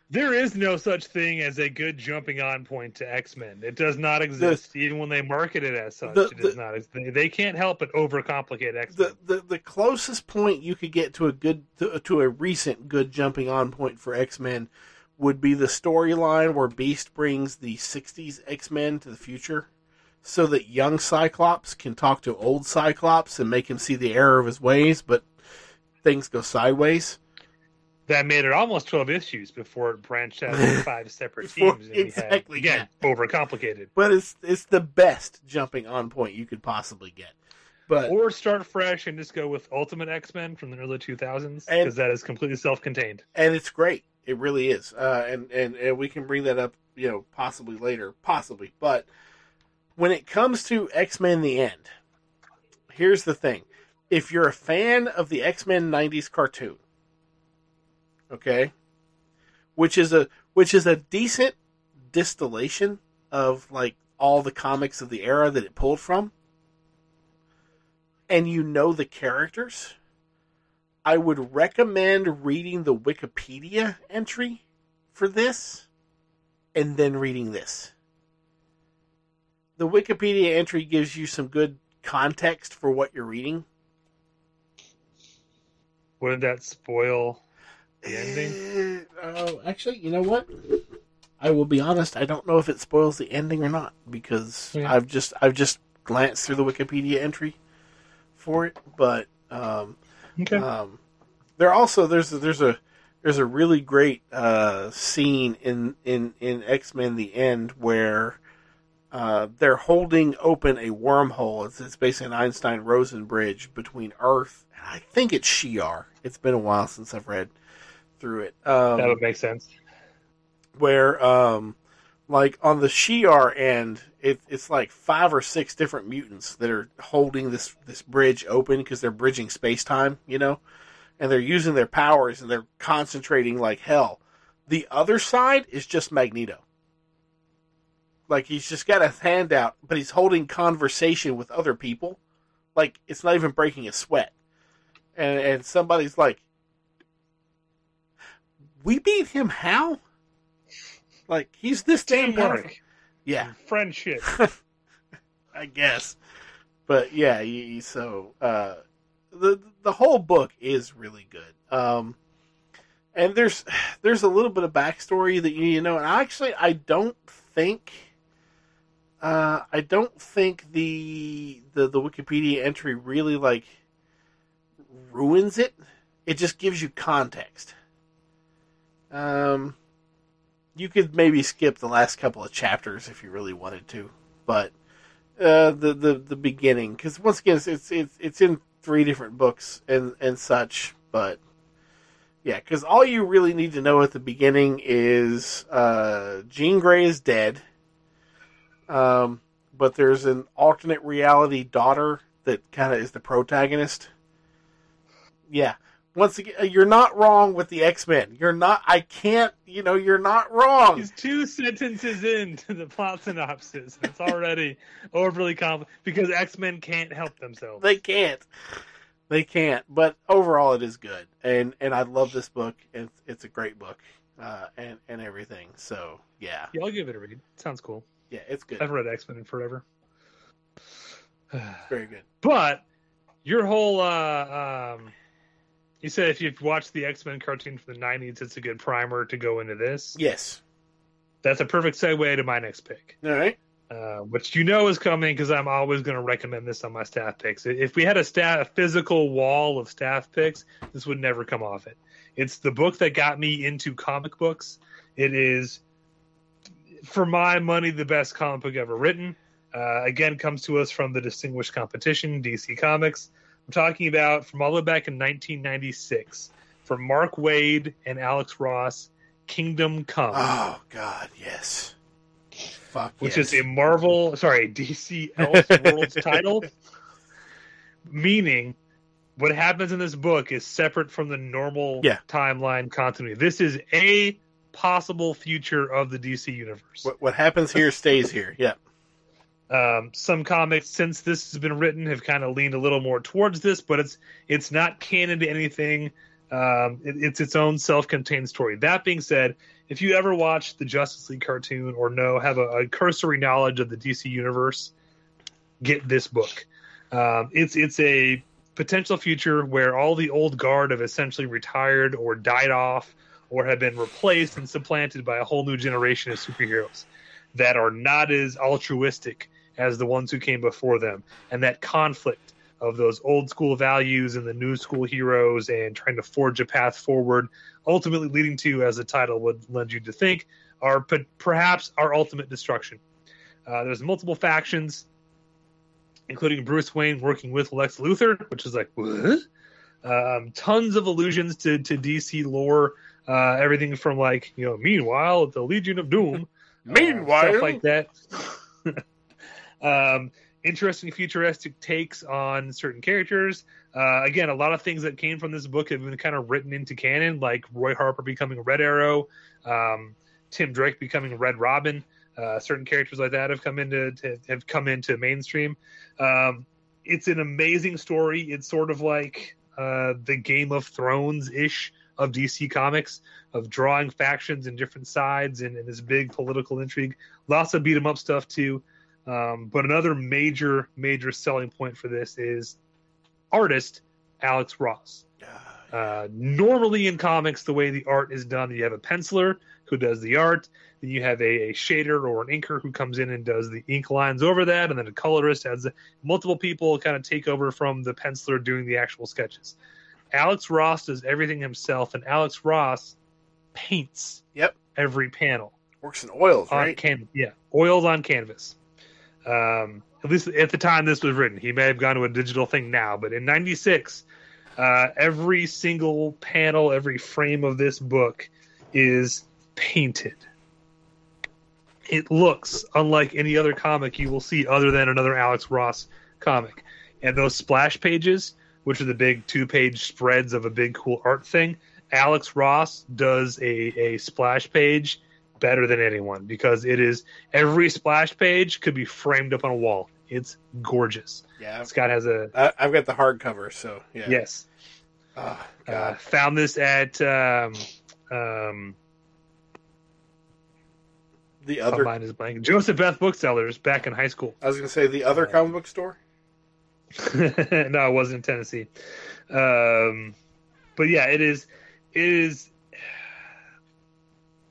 There is no such thing as a good jumping on point to X Men. It does not exist, even when they market it as such.
The-
it does not. They, they can't help but overcomplicate X Men.
the, the the closest point you could get to a good to, to a recent good jumping on point for X Men would be the storyline where Beast brings the '60s X Men to the future, so that young Cyclops can talk to old Cyclops and make him see the error of his ways, but things go sideways.
That made it almost 12 issues before it branched out into five separate
Before-
teams. And
exactly,
had, again, overcomplicated.
But it's it's the best jumping on point you could possibly get. But
Or start fresh and just go with Ultimate X Men from the early 2000s, because that is completely self contained.
and it's great. It really is. Uh, and, and and we can bring that up, you know, possibly later, possibly. But when it comes to X Men: The End, here's the thing: if you're a fan of the X Men '90s cartoon, okay, which is a which is a decent distillation of like all the comics of the era that it pulled from, and you know the characters. I would recommend reading the Wikipedia entry for this and then reading this. The Wikipedia entry gives you some good context for what you're reading.
Wouldn't that spoil the ending?
Oh, actually, you know what? I will be honest. I don't know if it spoils the ending or not because
Yeah.
I've just I've just glanced through the Wikipedia entry for it, but um,
Okay.
um, there also there's a, there's a there's a really great uh, scene in in in X Men: The End where uh, they're holding open a wormhole. It's, it's basically an Einstein Rosen bridge between Earth. And I think it's Shi'ar. It's been a while since I've read through it. Um,
that would make sense.
where um like on the Shi'ar end it, it's like five or six different mutants that are holding this this bridge open because they're bridging space time you know? And they're using their powers and they're concentrating like hell. The other side is just magneto. Like he's just got a hand out but he's holding conversation with other people. Like it's not even breaking a sweat. And and somebody's like we beat him how like he's this damn powerful. Yeah,
friendship.
I guess. But yeah, you, so uh, the the whole book is really good. Um, and there's there's a little bit of backstory that you need to know. And actually, I don't think Uh, I don't think the, the the Wikipedia entry really like ruins it. It just gives you context. Um, you could maybe skip the last couple of chapters if you really wanted to, but uh, the the the beginning because once again it's, it's it's it's in three different books and and such, but yeah, because all you really need to know at the beginning is uh, Jean Grey is dead. Um, but there's an alternate reality daughter that kind of is the protagonist. Yeah. Once again, you're not wrong with the X Men. You're not. I can't. You know, you're not wrong.
He's two sentences into the plot synopsis. It's already overly complicated because X Men can't help themselves.
They can't. They can't. But overall, it is good, and and I love this book. And it's a great book, uh, and and everything. So yeah,
Yeah, I'll give it a read. Sounds cool.
yeah, it's good.
I've read X Men in forever.
Very good.
But your whole uh um you said if you've watched the X Men cartoon from the nineties, it's a good primer to go into this.
Yes.
That's a perfect segue to my next pick.
All right.
Uh, which you know is coming because I'm always going to recommend this on my staff picks. If we had a staff, a physical wall of staff picks, this would never come off it. It's the book that got me into comic books. It is, for my money, the best comic book ever written. Uh, again, comes to us from the distinguished competition, DC Comics. I'm talking about from all the way back in 1996, from Mark Waid and Alex Ross, Kingdom Come
Oh God, yes. Fuck
which
yes.
is a Marvel, sorry, DC Elseworlds title, meaning what happens in this book is separate from the normal
Yeah.
timeline continuity. This is a possible future of the DC universe.
what, what happens here stays here. Yeah.
Um, some comics since this has been written have kind of leaned a little more towards this, but it's it's not canon to anything. Um, it, it's its own self-contained story. That being said, if you ever watch the Justice League cartoon or know have a, a cursory knowledge of the DC universe, get this book. Um, it's it's a potential future where all the old guard have essentially retired or died off or have been replaced and supplanted by a whole new generation of superheroes that are not as altruistic as the ones who came before them. And that conflict of those old school values and the new school heroes and trying to forge a path forward ultimately leading to as the title would lend you to think are perhaps our ultimate destruction. Uh, there's multiple factions including bruce wayne working with lex luthor which is like what? Um, tons of allusions to, to dc lore uh, everything from like you know meanwhile the legion of doom.
Meanwhile-
stuff like that. um, interesting futuristic takes on certain characters. Uh, again, a lot of things that came from this book have been kind of written into canon, like Roy Harper becoming Red Arrow, um, Tim Drake becoming Red Robin. Uh, certain characters like that have come into to, have come into mainstream. Um, it's an amazing story. It's sort of like uh, the Game of Thrones ish of DC Comics, of drawing factions and different sides and, and this big political intrigue. Lots of beat 'em up stuff too. Um, but another major, major selling point for this is artist Alex Ross. Uh, normally in comics, the way the art is done, you have a penciler who does the art, then you have a, a shader or an inker who comes in and does the ink lines over that, and then a colorist has multiple people kind of take over from the penciler doing the actual sketches. Alex Ross does everything himself, and Alex Ross paints
Yep.
every panel
Works in oils,
on
right?
canvas. Yeah, oils on canvas. Um, at least at the time this was written, he may have gone to a digital thing now, but in '96, uh, every single panel, every frame of this book is painted. It looks unlike any other comic you will see, other than another Alex Ross comic. And those splash pages, which are the big two-page spreads of a big cool art thing, Alex Ross does a, a splash page better than anyone because it is every splash page could be framed up on a wall. It's gorgeous.
Yeah.
Scott has a
I, I've got the hardcover, so yeah.
yes.
Oh,
Uh,
God.
found this at um, um,
the other.
mind is blank. Joseph Beth Booksellers back in high school.
I was going to say the other comic book store.
no, it wasn't in Tennessee. Um, but yeah, it is. It is.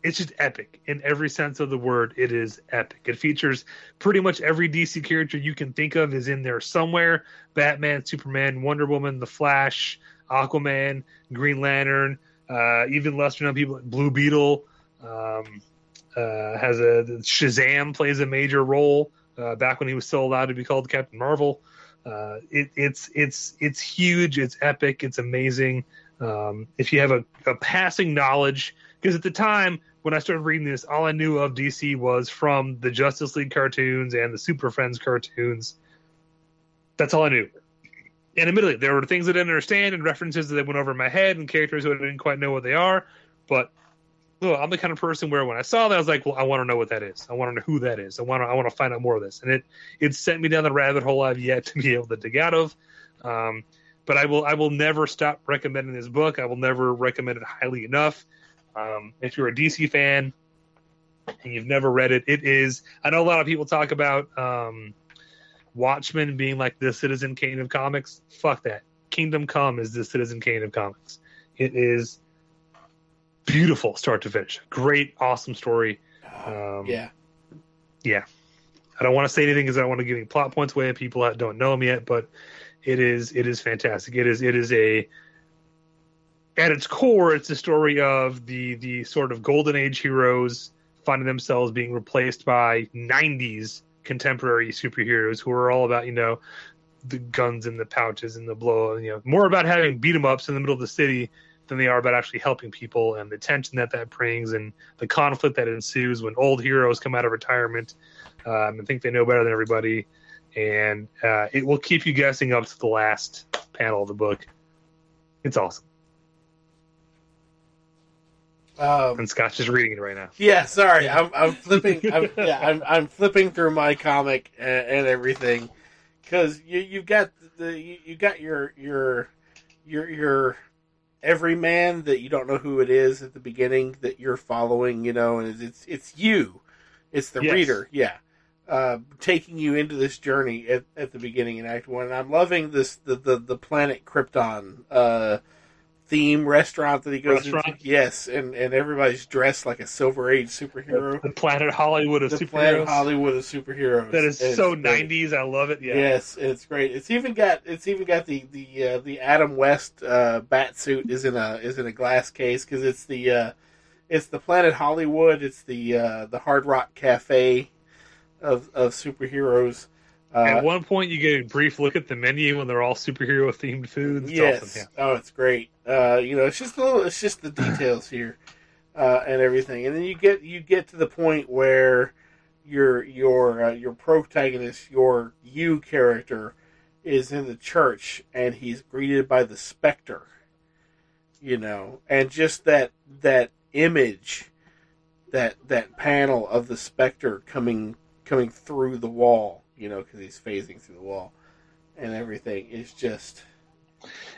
It's just epic in every sense of the word. It is epic. It features pretty much every DC character you can think of is in there somewhere. Batman, Superman, Wonder Woman, The Flash, Aquaman, Green Lantern, uh, even lesser known people, Blue Beetle. Um, uh, has a Shazam plays a major role uh, back when he was still allowed to be called Captain Marvel. Uh, it, it's it's it's huge. It's epic. It's amazing. Um, if you have a, a passing knowledge, because at the time when I started reading this, all I knew of DC was from the Justice League cartoons and the Super Friends cartoons. That's all I knew. And admittedly, there were things I didn't understand and references that went over my head and characters who I didn't quite know what they are. But well, I'm the kind of person where when I saw that, I was like, well, I want to know what that is. I want to know who that is. I want to I want to find out more of this. And it it sent me down the rabbit hole I've yet to be able to dig out of. Um, but I will I will never stop recommending this book. I will never recommend it highly enough. Um, if you're a DC fan and you've never read it, it is. I know a lot of people talk about um, Watchmen being like the Citizen Kane of comics. Fuck that. Kingdom Come is the Citizen Kane of comics. It is beautiful start to finish. Great, awesome story. Um,
yeah.
Yeah. I don't want to say anything because I don't want to give any plot points away. People that don't know him yet, but it is it is fantastic. It is it is a at its core, it's a story of the the sort of golden age heroes finding themselves being replaced by '90s contemporary superheroes who are all about you know the guns and the pouches and the blow. You know, more about having beat 'em ups in the middle of the city than they are about actually helping people and the tension that that brings and the conflict that ensues when old heroes come out of retirement um, and think they know better than everybody. And uh, it will keep you guessing up to the last panel of the book. It's awesome.
Um,
and Scott's just reading it right now.
Yeah, sorry, I'm I'm flipping. I'm, yeah, I'm I'm flipping through my comic and, and everything because you you've got the you, you got your your your your every man that you don't know who it is at the beginning that you're following, you know, and it's it's you, it's the
Yes.
reader, yeah, uh, taking you into this journey at, at the beginning in Act One. And I'm loving this the the, the planet Krypton uh, theme restaurant that he goes
Restaurant?
into. Yes, and and everybody's dressed like a Silver Age superhero.
The Planet Hollywood of
The
superheroes.
planet Hollywood of superheroes.
that is
It's
so 90s. I love it. Yeah.
Yes, it's great. It's even got it's even got the the uh, the Adam West uh, bat suit is in a is in a glass case because it's the uh, it's the Planet Hollywood. It's the uh, the Hard Rock Cafe of of superheroes. Uh,
At one point, you get a brief look at the menu when they're all superhero themed foods.
Yes.
awesome.
Oh, it's great. Uh, you know, it's just a little. It's just the details here, uh, and everything, and then you get you get to the point where your your uh, your protagonist, your you character, is in the church, and he's greeted by the specter. You know, and just that that image, that that panel of the specter coming coming through the wall. You know, because he's phasing through the wall, and everything is just.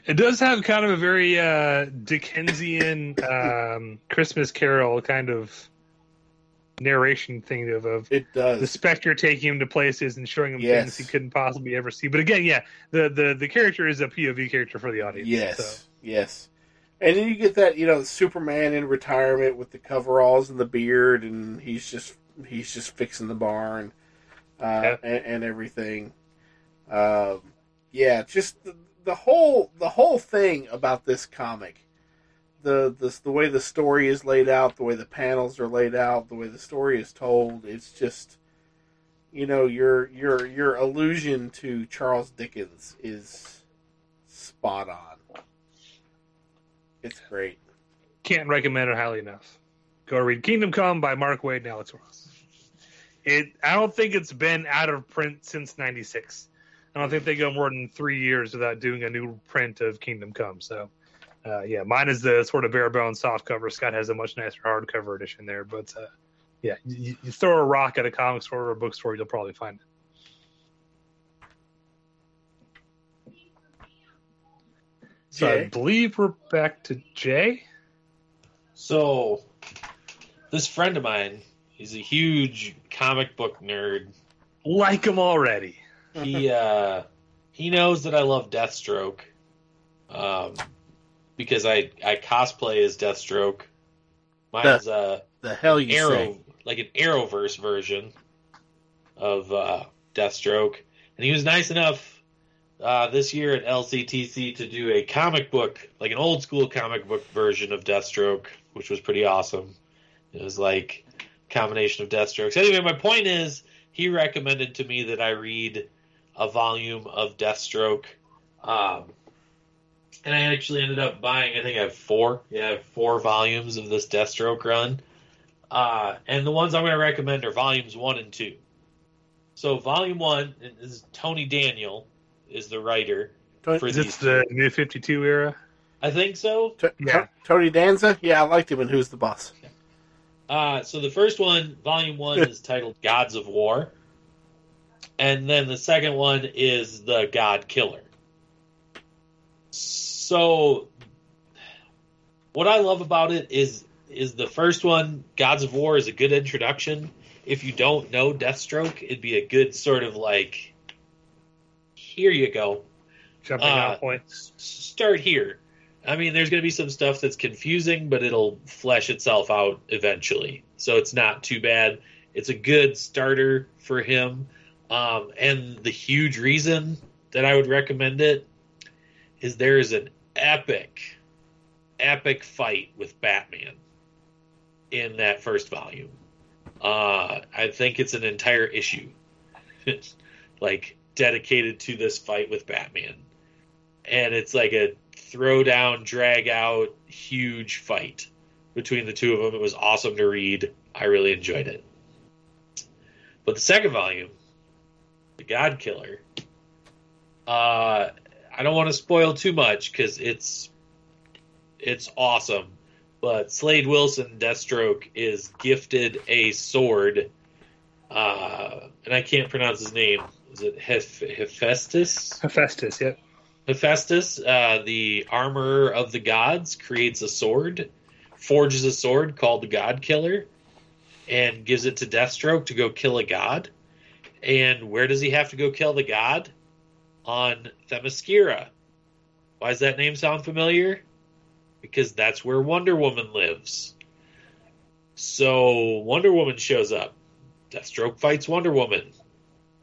It does have kind of a very uh, Dickensian um, Christmas Carol kind of narration thing of, of
It does.
the specter taking him to places and showing him
Yes.
things he couldn't possibly ever see. But again, yeah, the, the, the character is a POV character for the audience.
Yes,
So.
yes. And then you get that, you know, Superman in retirement with the coveralls and the beard, and he's just he's just fixing the barn, uh,
Yeah.
and, and everything. Um, yeah, just the, the whole the whole thing about this comic, the the the way the story is laid out, the way the panels are laid out, the way the story is told, it's just, you know, your your your allusion to Charles Dickens is spot on. It's great.
Can't recommend it highly enough. Go read Kingdom Come by Mark Waid and Alex Ross. It I don't think it's been out of print since '96. I don't think they go more than three years without doing a new print of Kingdom Come. So, uh, yeah, mine is the sort of bare bones soft cover. Scott has a much nicer hardcover edition there, but uh, yeah, you, you throw a rock at a comic store or a bookstore, you'll probably find it. So I believe we're back to Jay.
So, this friend of mine, he's a huge comic book nerd.
Like him already.
He uh, he knows that I love Deathstroke, um, because I I cosplay as Deathstroke. Mine's uh
The hell you
Arrow,
say?
like an Arrowverse version of uh, Deathstroke, and he was nice enough uh, this year at LCTC to do a comic book, like an old school comic book version of Deathstroke, which was pretty awesome. It was like a combination of Deathstrokes. Anyway, my point is, he recommended to me that I read a volume of Deathstroke. Um, and I actually ended up buying. I think I have four. Yeah, I have four volumes of this Deathstroke run. Uh, and the ones I'm going to recommend are volumes one and two. So volume one is Tony Daniel is the writer
Tony,
for
Is
these.
this the new 52 era?
I think so.
T-
Yeah.
Tony Danza? Yeah, I liked him in Who's the Boss.
Uh, so the first one, volume one, is titled Gods of War, and then the second one is the God Killer. So, what I love about it is is the first one, Gods of War, is a good introduction. If you don't know Deathstroke, it'd be a good sort of like, here you go,
Jumping
Uh,
out point.
s- start here. I mean, there's going to be some stuff that's confusing, but it'll flesh itself out eventually. So it's not too bad. It's a good starter for him. Um, and the huge reason that I would recommend it is there is an epic, epic fight with Batman in that first volume. Uh, I think it's an entire issue, like dedicated to this fight with Batman and it's like a throw down, drag out, huge fight between the two of them. It was awesome to read. I really enjoyed it. But the second volume, The God Killer, uh, I don't want to spoil too much because it's it's awesome. But Slade Wilson, Deathstroke, is gifted a sword, uh, and I can't pronounce his name. Is it Heph- Hephaestus?
Hephaestus, yep.
Hephaestus, uh, the armorer of the gods, creates a sword, forges a sword called the God Killer, and gives it to Deathstroke to go kill a god. And where does he have to go kill the god? On Themyscira. Why does that name sound familiar? Because that's where Wonder Woman lives. So Wonder Woman shows up. Deathstroke fights Wonder Woman.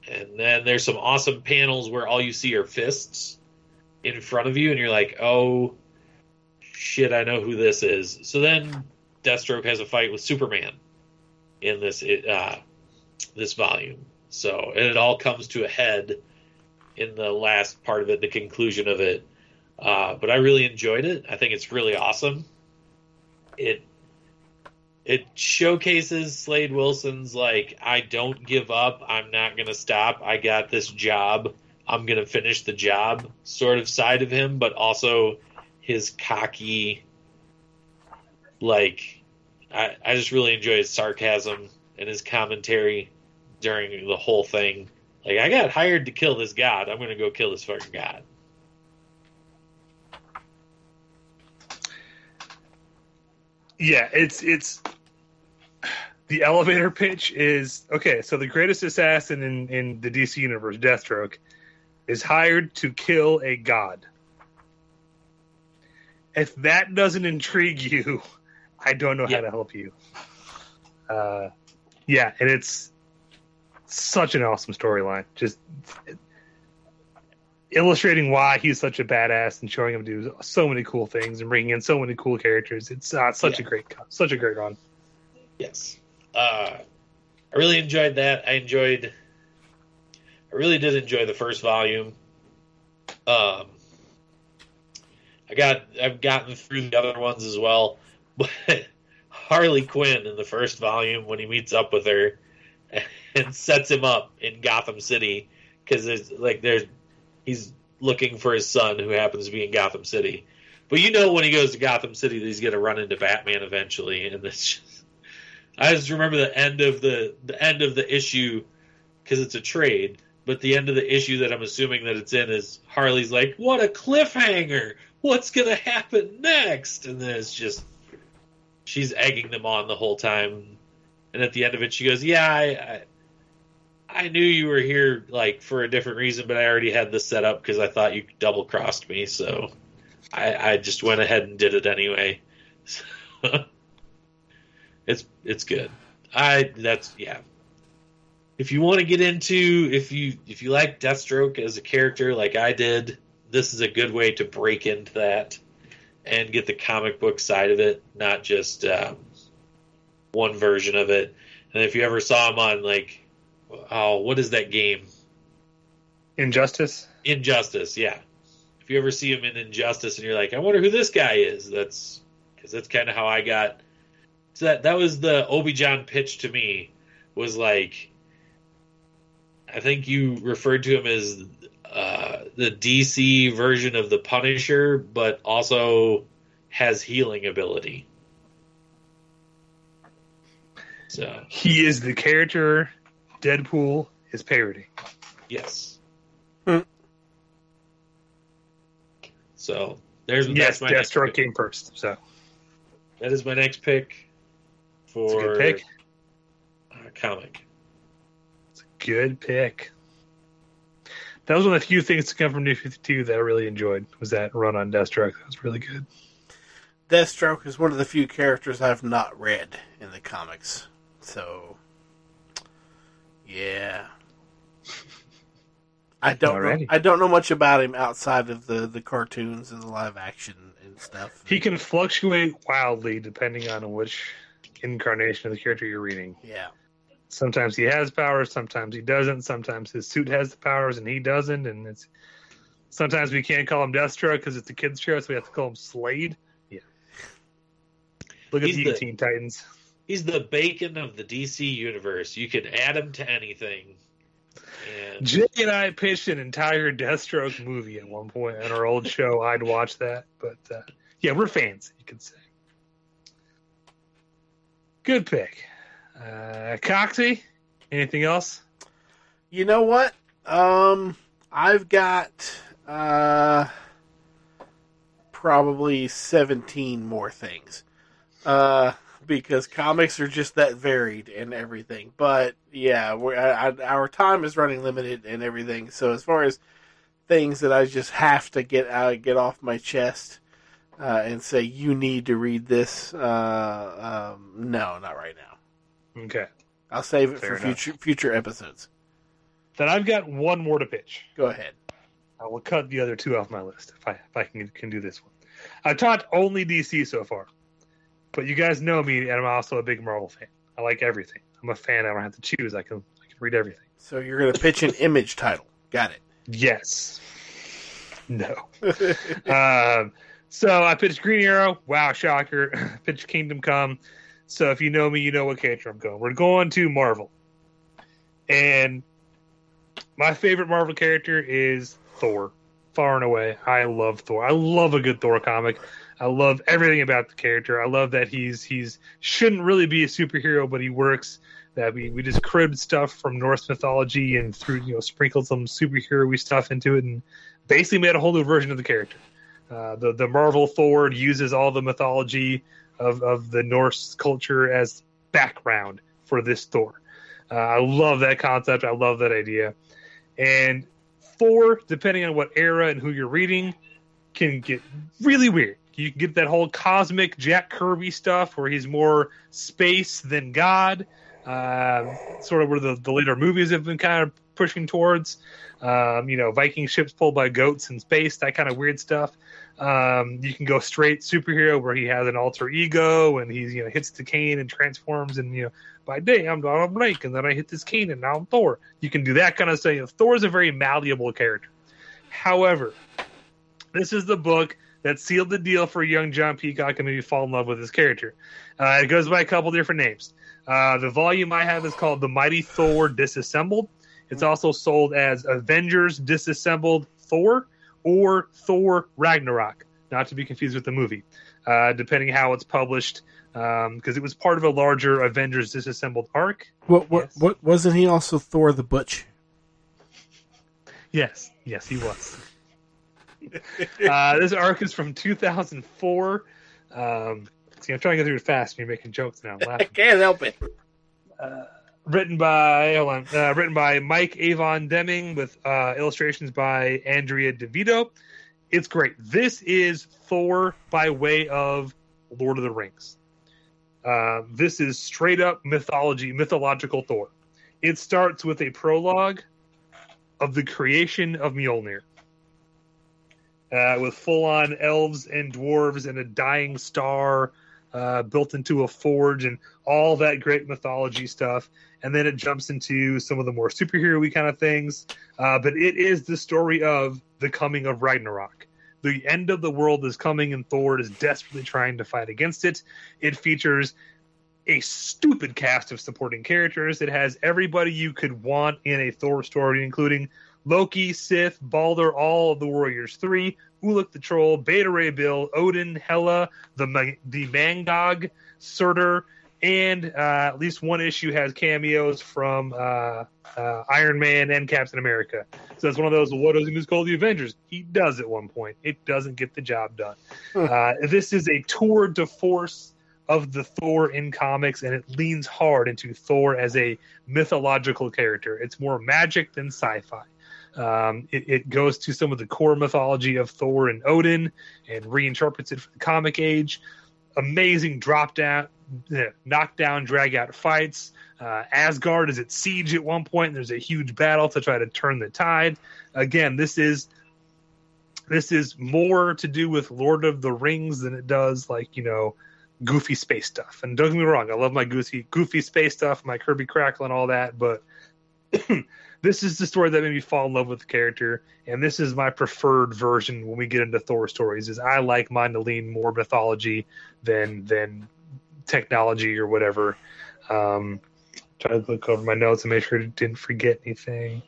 And then there's some awesome panels where all you see are fists in front of you, and you're like, oh shit, I know who this is. So then Deathstroke has a fight with Superman in this uh, this volume. So and it all comes to a head in the last part of it, the conclusion of it. Uh, but I really enjoyed it. I think it's really awesome. It it showcases Slade Wilson's like I don't give up. I'm not gonna stop. I got this job. I'm gonna finish the job sort of side of him, but also his cocky like I, I just really enjoy his sarcasm and his commentary during the whole thing. Like I got hired to kill this god. I'm gonna go kill this fucking god.
Yeah, it's it's the elevator pitch is okay. So the greatest assassin in in the DC universe, Deathstroke, is hired to kill a god. If that doesn't intrigue you, I don't know
Yeah.
how to help you. Uh, yeah, and it's such an awesome storyline. Just illustrating why he's such a badass and showing him do so many cool things and bringing in so many cool characters. It's uh, such a great, such a great run.
Yes. Uh, I really enjoyed that. I enjoyed. I really did enjoy the first volume. Um, I got. I've gotten through the other ones as well, but Harley Quinn in the first volume when he meets up with her and sets him up in Gotham City because there's like there's he's looking for his son who happens to be in Gotham City. But you know when he goes to Gotham City that he's to run into Batman eventually, and it's I just remember the end of the the end of the issue because it's a trade. But the end of the issue that I'm assuming that it's in is Harley's like, "What a cliffhanger! What's gonna happen next?" And then it's just she's egging them on the whole time. And at the end of it, she goes, "Yeah, I, I, I knew you were here like for a different reason, but I already had this set up because I thought you double crossed me, so I, I just went ahead and did it anyway." So, It's it's good. I that's yeah. If you want to get into if you if you like Deathstroke as a character like I did, this is a good way to break into that and get the comic book side of it, not just um, one version of it. And if you ever saw him on like, oh, what is that game?
Injustice.
Injustice, yeah. If you ever see him in Injustice and you're like, I wonder who this guy is, that's because that's kind of how I got. So that that was the Obi John pitch to me was like, I think you referred to him as uh, the DC version of the Punisher, but also has healing ability. So
He is the character Deadpool is parody.
yes.
Hmm.
So there's
Yes,
that's my next
Deathstroke
pick.
came first. So
That is my next pick for
a good pick.
uh, comic.
Good pick. That was one of the few things to come from New 52 that I really enjoyed. Was that run on Deathstroke? That was really good.
Deathstroke is one of the few characters I've not read in the comics. So, yeah. I don't know, I don't know much about him outside of the, the cartoons and the live action and stuff.
He can fluctuate wildly depending on which incarnation of the character you're reading.
Yeah.
Sometimes he has powers, sometimes he doesn't. Sometimes his suit has the powers and he doesn't. And it's sometimes we can't call him Deathstroke because it's a kids show, so we have to call him Slade. Yeah. Look at the
the-
Teen Titans.
He's the bacon of the DC universe. You can add him to anything. And
Jay and I pitched an entire Deathstroke movie at one point on our old show. I'd watch that, but uh, yeah, we're fans, you could say. Good pick, uh, Coxie. Anything else?
You know what? Um, I've got uh, probably 17 more things. Uh, because comics are just that varied and everything. But yeah, we're, I, our time is running limited and everything. So as far as things that I just have to get out, get off my chest, uh, and say you need to read this, uh, um, no, not right now.
Okay.
I'll save it
Fair
for
enough.
future future episodes.
Then I've got one more to pitch.
Go ahead.
I will cut the other two off my list if I if I can can do this one. I've taught only DC so far, but you guys know me, and I'm also a big Marvel fan. I like everything. I'm a fan. I don't have to choose. I can I can read everything.
So you're going to pitch an image title. Got it.
Yes. No. um, so I pitched Green Arrow. Wow, shocker. pitched Kingdom Come. So if you know me, you know what character I'm going. We're going to Marvel. And my favorite Marvel character is Thor. Far and away. I love Thor. I love a good Thor comic. I love everything about the character. I love that he's he's shouldn't really be a superhero, but he works. That we, we just cribbed stuff from Norse mythology and through you know sprinkled some superhero stuff into it and basically made a whole new version of the character. Uh, the the Marvel Thor uses all the mythology of, of the Norse culture as background for this Thor. Uh, I love that concept. I love that idea. And Thor, depending on what era and who you're reading, can get really weird. You can get that whole cosmic Jack Kirby stuff where he's more space than God. Uh, sort of where the, the later movies have been kind of pushing towards. Um, you know, Viking ships pulled by goats in space, that kind of weird stuff. Um, you can go straight superhero where he has an alter ego and he's you know hits the cane and transforms and you know by day I'm Donald Blake and then I hit this cane and now I'm Thor. You can do that kind of stuff. Thor is a very malleable character. However, this is the book that sealed the deal for young John Peacock and maybe fall in love with his character. Uh, it goes by a couple different names. Uh, the volume I have is called The Mighty Thor Disassembled. It's also sold as Avengers Disassembled Thor or Thor Ragnarok, not to be confused with the movie, uh, depending how it's published, because it was part of a larger Avengers Disassembled arc.
What? What?
Yes.
What? Wasn't he also Thor the Butch?
Yes, yes, he was. uh, this arc is from 2004. Um, see, I'm trying to get through it fast, and you're making jokes now. I'm
I can't help it.
Written by on, uh, written by Mike Avon Oeming with uh, illustrations by Andrea Di Vito. It's great. This is Thor by way of Lord of the Rings. Uh, this is straight up mythology, mythological Thor. It starts with a prologue of the creation of Mjolnir, uh, with full on elves and dwarves and a dying star uh, built into a forge and all that great mythology stuff. And then it jumps into some of the more superhero kind of things. Uh, but it is the story of the coming of Ragnarok. The end of the world is coming, and Thor is desperately trying to fight against it. It features a stupid cast of supporting characters. It has everybody you could want in a Thor story, including Loki, Sif, Balder, all of the Warriors Three, Ulik the Troll, Beta Ray Bill, Odin, Hela, the Ma- the Mangog, Surtur, and uh, at least one issue has cameos from uh, uh, Iron Man and Captain America. So it's one of those. What does he just call the Avengers? He does at one point. It doesn't get the job done. Uh, this is a tour de force of the Thor in comics, and it leans hard into Thor as a mythological character. It's more magic than sci-fi. Um, it, it, goes to some of the core mythology of Thor and Odin and reinterprets it for the comic age. Amazing drop down, knockdown, drag out fights. Uh, Asgard is at siege at one point. And there's a huge battle to try to turn the tide. Again, this is this is more to do with Lord of the Rings than it does like you know goofy space stuff. And don't get me wrong, I love my goofy goofy space stuff, my Kirby Krackle and all that, but this is the story that made me fall in love with the character, and this is my preferred version when we get into Thor stories. Is I like mine to lean more mythology than than technology or whatever. Um, try to look over my notes and make sure I didn't forget anything.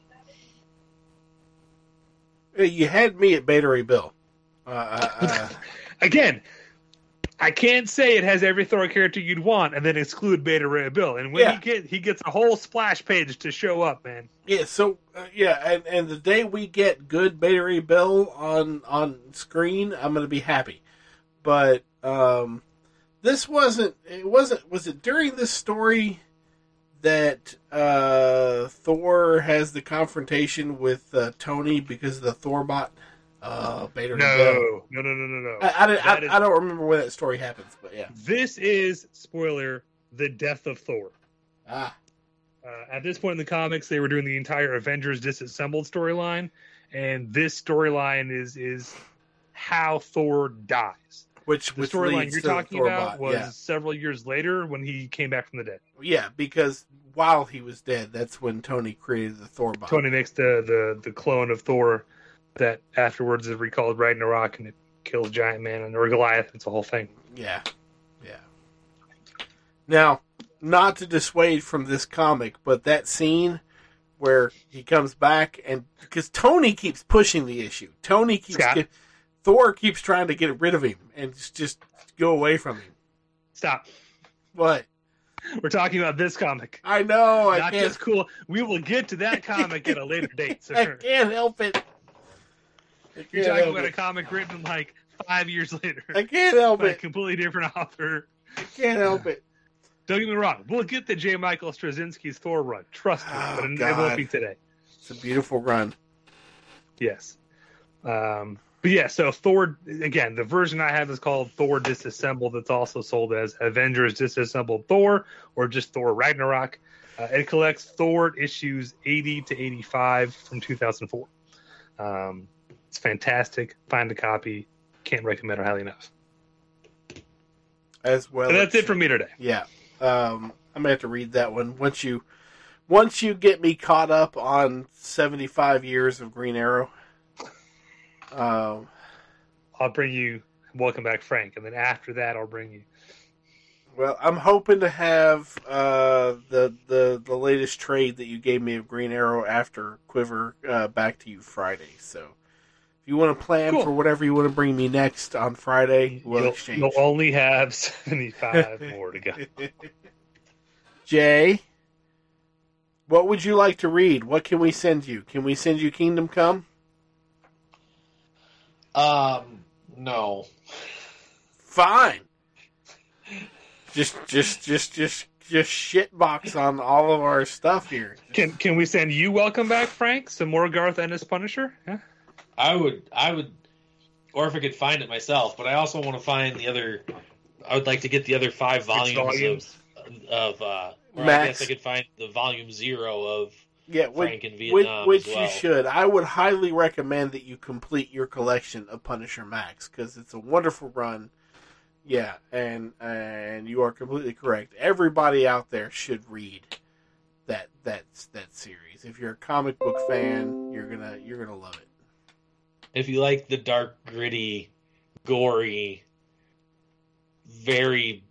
You had me at Ray Bill. Uh, uh,
Again, I can't say it has every Thor character you'd want and then exclude Beta Ray Bill. And when
Yeah.
he get he gets a whole splash page to show up, man.
Yeah, so uh, yeah, and, and the day we get good Beta Ray Bill on on screen, I'm gonna be happy. But um, this wasn't. It wasn't. Was it during this story that uh, Thor has the confrontation with uh, Tony because of the Thorbot? Uh, Ray Bill.
No, no, no, no, no, no.
I, I, I,
is-
I don't remember where that story happens, but yeah.
This is spoiler: the death of Thor.
Ah,
Uh, at this point in the comics, they were doing the entire Avengers disassembled storyline, and this storyline is is how Thor dies.
which
The storyline you're talking about was
yeah.
several years later when he came back from the dead.
yeah, because while he was dead, that's when Tony created the Thorbot.
Tony makes the, the the clone of Thor that afterwards is recalled Ragnarok and it kills Giant Man and or Goliath. It's a whole thing.
Yeah, yeah. Now, not to dissuade from this comic, but that scene where he comes back and because Tony keeps pushing the issue, Tony keeps get, Thor keeps trying to get rid of him and just, go away from him.
Stop.
What?
We're talking about this comic.
I know. I
Not
can't.
just cool. We will get to that comic at a later date.
I can't help it.
You're talking about a comic written like five years later
I can't help
by a
it.
completely different author.
I can't help it.
Don't get me wrong. We'll get the J. Michael Straczynski's Thor run. Trust me.
Oh,
but it, it won't be today.
It's a beautiful run.
Yes. Um, but yeah, so Thor again, the version I have is called Thor Disassembled. That's also sold as Avengers Disassembled Thor or just Thor Ragnarok. Uh, it collects Thor issues 80 to 85 from 2004. Um, it's fantastic. Find a copy. Can't recommend it highly enough.
As well.
And that's
as-
it for me today.
Yeah. Um, I'm gonna have to read that one once you once you get me caught up on 75 years of Green Arrow. Um,
I'll bring you Welcome Back Frank, and then after that, I'll bring you.
well, I'm hoping to have uh, the the the latest trade that you gave me of Green Arrow after Quiver uh, back to you Friday. So if you want to plan
Cool.
for whatever you want to bring me next on Friday, we'll
you'll,
exchange.
you'll only have 75 more to go.
Jay, what would you like to read? What can we send you? Can we send you Kingdom Come?
Um, no.
Fine. Just, just, just, just, just shitbox on all of our stuff here.
Can can we send you Welcome Back Frank? Some more Garth Ennis Punisher? Yeah.
I would, I would, or if I could find it myself. But I also want to find the other I would like to get the other five volumes,
volumes.
of of uh, or I
Max.
guess I could find the volume zero of
Yeah, which,
Frank in
which,
Vietnam
which
as well.
you should. I would highly recommend that you complete your collection of Punisher Max because it's a wonderful run. Yeah, and and you are completely correct. Everybody out there should read that that that series. If you're a comic book fan, you're gonna you're gonna love it.
If you like the dark, gritty, gory, very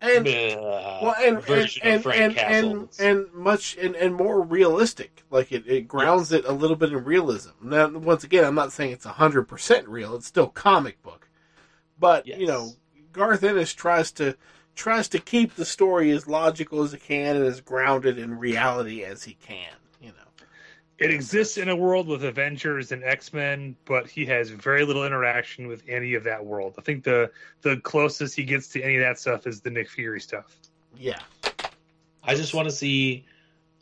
And
uh,
well, and and
version
and
of Frank
and,
Castle,
and, and much and, and more realistic. Like it, it grounds it a little bit in realism. Now, once again, I'm not saying it's hundred percent real. It's still comic book, but you know, Garth Ennis tries to tries to keep the story as logical as it can and as grounded in reality as he can. You know,
It exists in a world with Avengers and X Men, but he has very little interaction with any of that world. I think the the closest he gets to any of that stuff is the Nick Fury stuff.
yeah,
I just want to see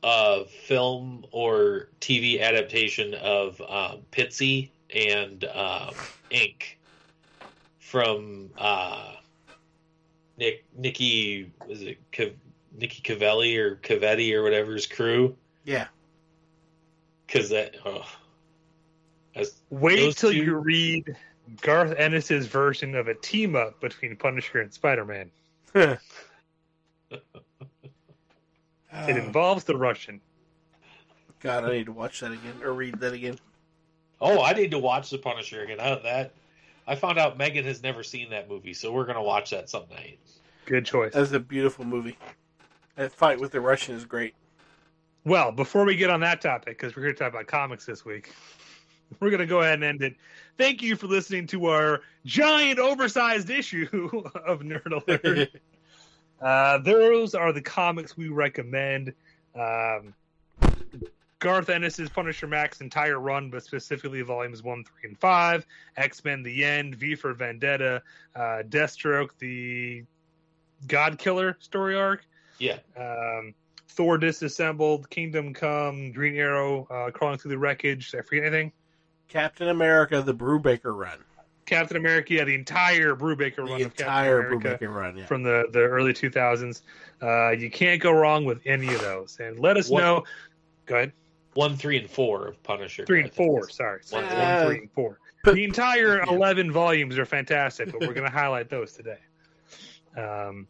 a film or TV adaptation of um, Pitsy and um, Ink from uh, Nick Nikki was it Cav- Nikki Cavelli or Cavetti or whatever's crew
yeah.
Because that oh, that's-
Wait
Those
till
two-
you read Garth Ennis's version of a team up between Punisher and Spider Man. It involves the Russian.
God, I need to watch that again or read that again.
oh I need to watch The Punisher again. I, that I found out Megan has never seen that movie, so we're gonna watch that some night.
Good choice.
That's a beautiful movie. That fight with the Russian is great.
Well, before we get on that topic, because we're here to talk about comics this week, we're going to go ahead and end it. Thank you for listening to our giant, oversized issue of Nerd Alert. uh, those are the comics we recommend. Um, Garth Ennis's Punisher Max entire run, but specifically volumes one, three, and five. X Men: The End, V for Vendetta, uh, Deathstroke, the God Killer story arc
Yeah,
um, Thor disassembled, Kingdom Come, Green Arrow uh, crawling through the wreckage. Did I forget anything?
Captain America: The Brubaker Run.
Captain America, yeah, the entire Brubaker run
The entire
America
Brubaker Run. Yeah.
from the, the early 2000s. Uh, you can't go wrong with any of those. And let us
What-
know. Go ahead.
one, three, and four of Punisher.
Three and four. Sorry.
One,
One,
three.
Uh,
three, and four.
but-
The entire
Yeah.
11 volumes are fantastic, but we're going to highlight those today. Um,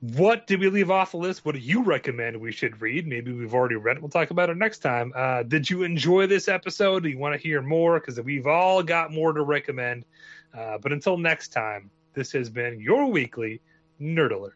what did we leave off the list? What do you recommend we should read? Maybe we've already read it. We'll talk about it next time. Uh, did you enjoy this episode? Do you want to hear more? Because we've all got more to recommend. Uh, but until next time, this has been your weekly Nerd Alert.